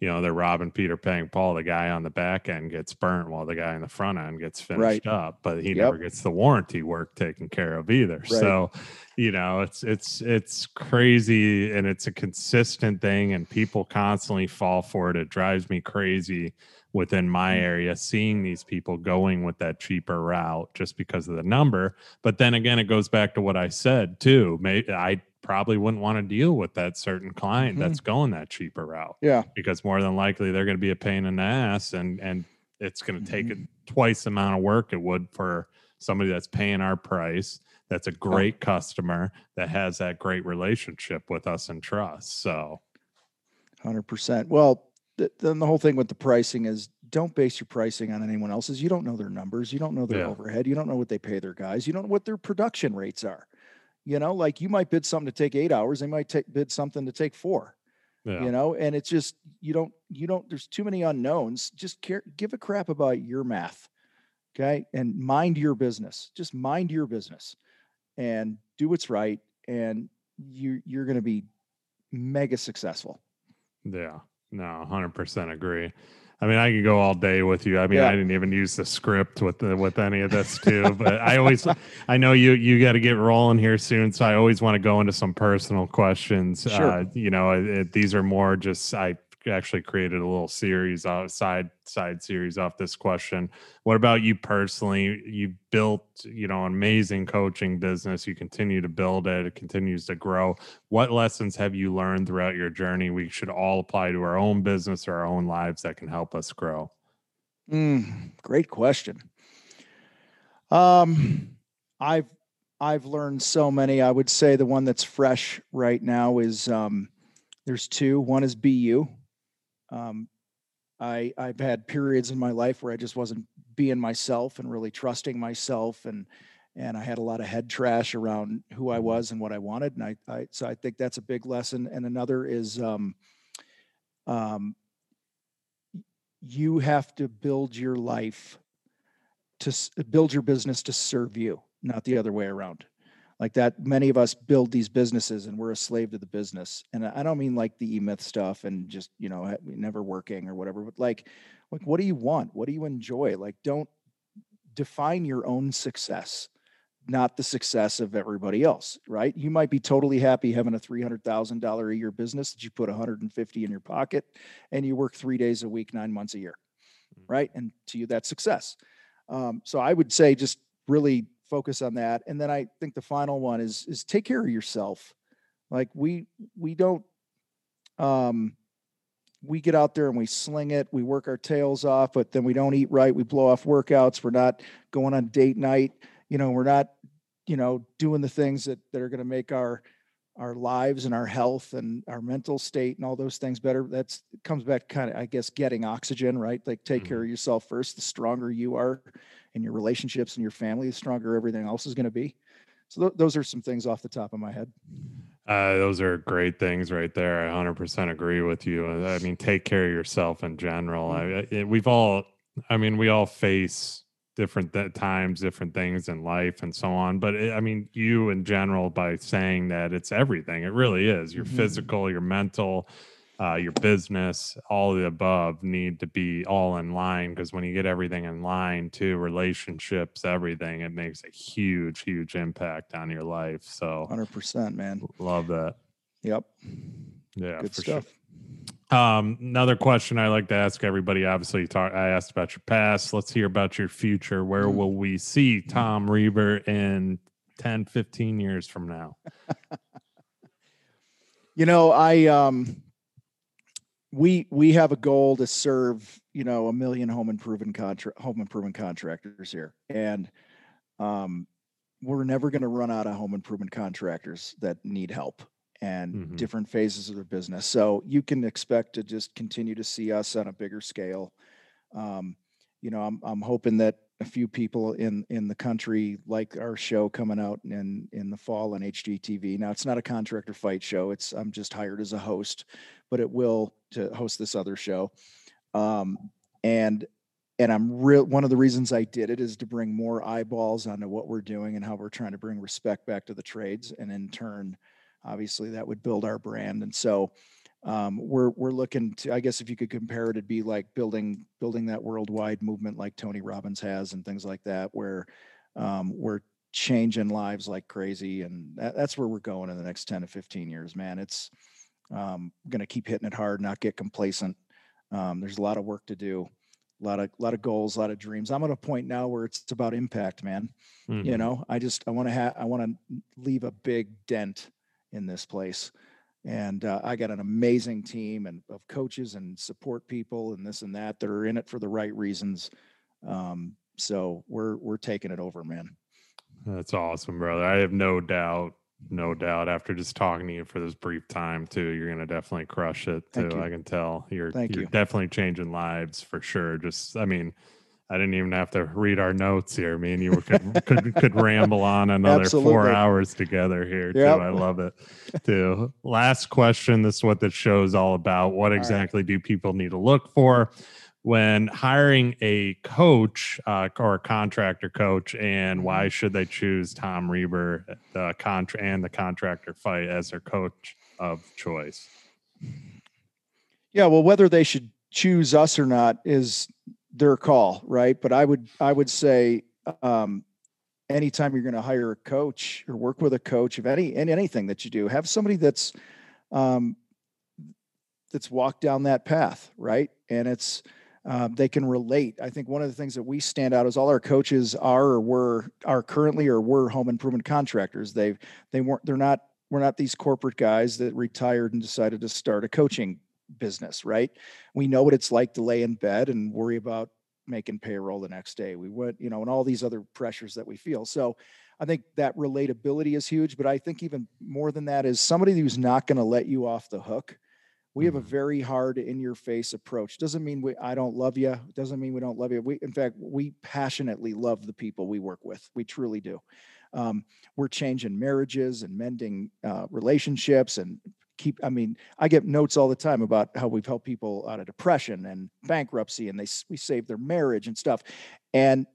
you know, they're robbing Peter paying Paul. The guy on the back end gets burnt while the guy in the front end gets finished right. up, but he yep. never gets the warranty work taken care of either. Right. So, you know, it's it's it's crazy and it's a consistent thing and people constantly fall for it. It drives me crazy within my mm. area seeing these people going with that cheaper route just because of the number but then again it goes back to what i said too Maybe i probably wouldn't want to deal with that certain client mm-hmm. that's going that cheaper route. Yeah. Because more than likely they're going to be a pain in the ass and and it's going to take mm-hmm. twice the amount of work it would for somebody that's paying our price that's a great oh. customer that has that great relationship with us and trust so Hundred percent. Well, th- then the whole thing with the pricing is don't base your pricing on anyone else's. You don't know their numbers. You don't know their Yeah. overhead. You don't know what they pay their guys. You don't know what their production rates are. You know, like you might bid something to take eight hours. They might take bid something to take four. Yeah. You know, and it's just you don't you don't. There's too many unknowns. Just care, give a crap about your math, okay, and mind your business. Just mind your business, and do what's right, and you you're going to be mega successful. Yeah. No, hundred percent agree. I mean, I could go all day with you. I mean, Yeah. I didn't even use the script with the, with any of this too. but I always, I know you you got to get rolling here soon, so I always want to go into some personal questions. Sure. Uh, you know, it, it- these are more just I actually created a little series, uh, side side series off this question. What about you personally? You built, you know, an amazing coaching business. You continue to build it. It continues to grow what lessons have you learned throughout your journey we should all apply to our own business or our own lives that can help us grow Mm, great question. Um, I've I've learned so many. I would say the one that's fresh right now is um, there's two. One is BU. Um, I I've had periods in my life where I just wasn't being myself and really trusting myself and and I had a lot of head trash around who I was and what I wanted. And I, I so I think that's a big lesson. And another is um, um, you have to build your life to build your business to serve you, not the other way around. Like that, many of us build these businesses and we're a slave to the business. And I don't mean like the e-myth stuff and just, you know, never working or whatever, but like, like what do you want? What do you enjoy? Like, don't define your own success, not the success of everybody else, right? You might be totally happy having a $300,000 a year business that you put 150 in your pocket and you work three days a week, nine months a year, right? And to you, that's success. Um, so I would say just really focus on that. And then I think the final one is is take care of yourself. Like we we don't um we get out there and we sling it, we work our tails off, but then we don't eat right, we blow off workouts, we're not going on date night, you know, we're not, you know, doing the things that, that are going to make our our lives and our health and our mental state and all those things better. That's comes back kind of, I guess, getting oxygen, right? Like take care of yourself first. The stronger you are in your relationships and your family, the stronger everything else is going to be. So th- those are some things off the top of my head. uh, those are great things right there i 100% agree with you i mean take care of yourself in general I, I- we've all i mean we all face different th- times different things in life and so on but it, i mean you in general by saying that it's everything it really is your Mhm. physical your mental uh, your business, all the above need to be all in line because when you get everything in line too, relationships, everything, it makes a huge, huge impact on your life. So 100%, man. love that. Yep. Yeah, Good for stuff. sure. Um, another question I like to ask everybody. Obviously, talk, I asked about your past. Let's hear about your future. Where Mm. will we see Tom Reber in 10, 15 years from now? *laughs* You know, I um we we have a goal to serve, you know, a million home improvement contract home improvement contractors here. And um we're never going to run out of home improvement contractors that need help and Mhm. different phases of their business. So you can expect to just continue to see us on a bigger scale. Um, you know, I'm I'm hoping that a few people in in the country like our show coming out in in the fall on HGTV. Now it's not a contractor fight show. It's I'm just hired as a host, but it will to host this other show. Um, and and I'm real one of the reasons I did it is to bring more eyeballs onto what we're doing and how we're trying to bring respect back to the trades and in turn obviously that would build our brand and so um, we're we're looking to i guess if you could compare it it'd be like building building that worldwide movement like tony robbins has and things like that where um, we're changing lives like crazy and that, that's where we're going in the next 10 to 15 years man. It's um, going to keep hitting it hard not get complacent. Um, there's a lot of work to do a lot of a lot of goals a lot of dreams. I'm at a point now where it's about impact man. You Mhm. know i just i want to have i want to leave a big dent in this place and uh, i got an amazing team and of coaches and support people and this and that that are in it for the right reasons um, so we're we're taking it over man That's awesome, brother. I have no doubt No doubt. After just talking to you for this brief time, too, you're gonna definitely crush it. Too, I can tell. You're Thank you're you. definitely changing lives for sure. Just, I mean, I didn't even have to read our notes here. Me and you were, could, could could ramble on another Absolutely. four hours together here. Too. I love it. Too. Last question. This is what the show is all about. What right. exactly do people need to look for? when hiring a coach uh, or a contractor coach, and why Mm-hmm. should they choose Tom Reber, the contra- and the contractor fight as their coach of choice? Yeah, well, whether they should choose us or not is their call, right? But I would I would say um, anytime you're going to hire a coach or work with a coach of any in anything that you do, have somebody that's um, that's walked down that path, right? And it's um, they can relate. I think one of the things that we stand out is all our coaches are or were are currently or were home improvement contractors. They've they weren't they're not we're not these corporate guys that retired and decided to start a coaching business, right? We know what it's like to lay in bed and worry about making payroll the next day. We went, you know, and all these other pressures that we feel. So I think that relatability is huge, but I think even more than that is somebody who's not going to let you off the hook. We have a Mhm. very hard in your face approach. Doesn't mean we I don't love you. Doesn't mean we don't love you. We in fact we passionately love the people we work with. We truly do. Um, we're changing marriages and mending uh, relationships and keep i mean i get notes all the time about how we've helped people out of depression and bankruptcy and they we save their marriage and stuff and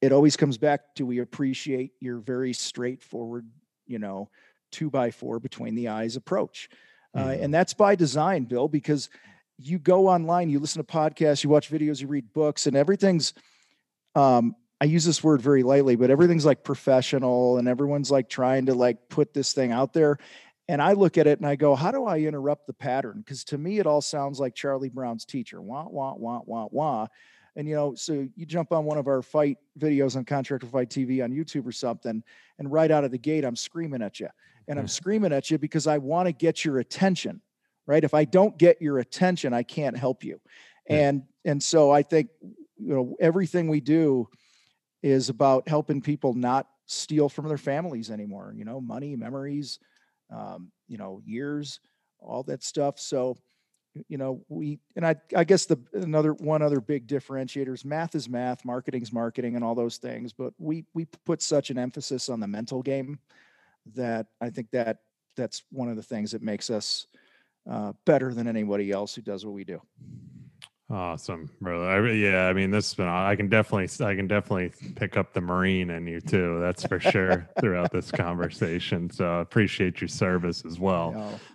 it always comes back to we appreciate your very straightforward you know two by four between the eyes approach uh, Mhm. and that's by design bill because you go online you listen to podcasts you watch videos you read books and everything's um I use this word very lightly, but everything's like professional and everyone's like trying to like put this thing out there. And I look at it and I go, how do I interrupt the pattern? Because to me, it all sounds like Charlie Brown's teacher. Wah, wah, wah, wah, wah. And you know, so you jump on one of our fight videos on Contractor Fight TV on YouTube or something, and right out of the gate, I'm screaming at you. And I'm Mhm. screaming at you because I want to get your attention. Right. If I don't get your attention, I can't help you. And and so I think you know everything we do is about helping people not steal from their families anymore you know money memories um, you know years all that stuff. So you know we and i i guess the another one other big differentiator is math is math marketing's marketing and all those things but we we put such an emphasis on the mental game that i think that that's one of the things that makes us uh, better than anybody else who does what we do Awesome, brother. I, yeah, I mean, this has been. I can definitely, I can definitely pick up the Marine in you too. That's for sure. *laughs* throughout this conversation, so I appreciate your service as well.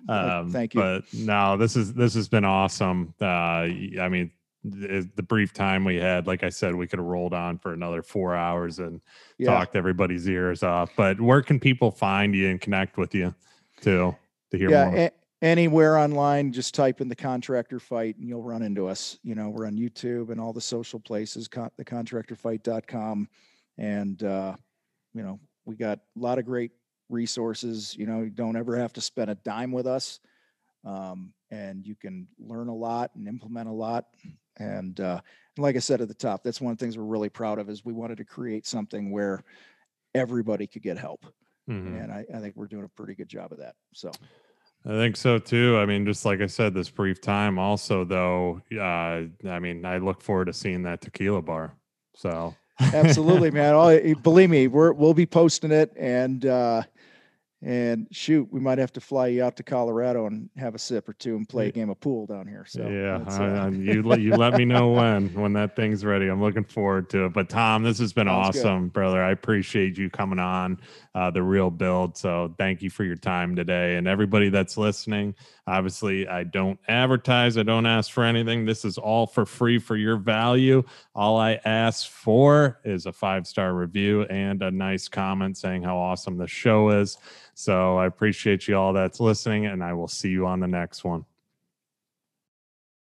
No, uh, Um, thank you But no, this is this has been awesome. Uh, I mean, the, the brief time we had, like I said, we could have rolled on for another four hours and yeah talked everybody's ears off. But where can people find you and connect with you too to hear yeah more? a- anywhere online just type in the contractor fight and you'll run into us. You know we're on youtube and all the social places con- thecontractorfight.com and uh you know we got a lot of great resources. You know you don't ever have to spend a dime with us. Um, and you can learn a lot and implement a lot. And uh and like i said at the top that's one of the things we're really proud of is we wanted to create something where everybody could get help. Mhm. and I, I think we're doing a pretty good job of that. So I think so too. I mean, just like I said, this brief time. Also, though, uh, I mean, I look forward to seeing that tequila bar. So Absolutely, man. Eh, believe me, we're we'll be posting it, and uh, and shoot, we might have to fly you out to Colorado and have a sip or two and play a game of pool down here. So yeah, I- uh, I- you let you let me know *laughs* when when that thing's ready. I'm looking forward to it. But Tom, this has been Sounds good. awesome, brother. I appreciate you coming on uh, the Real Build. So thank you for your time today, and everybody that's listening. Obviously, I don't advertise. I don't ask for anything. This is all for free for your value. All I ask for is a five star review and a nice comment saying how awesome the show is. So I appreciate you all that's listening, and I will see you on the next one.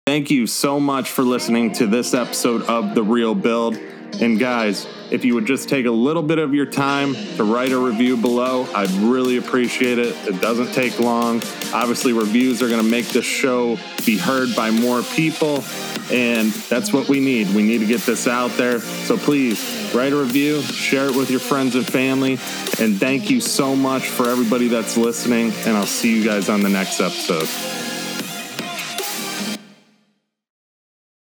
Thank you so much for listening to this episode of The Real Build. And guys, if you would just take a little bit of your time to write a review below, I'd really appreciate it. It doesn't take long. Obviously, reviews are going to make this show be heard by more people. And that's what we need. We need to get this out there. So please write a review, share it with your friends and family. And thank you so much for everybody that's listening. And I'll see you guys on the next episode.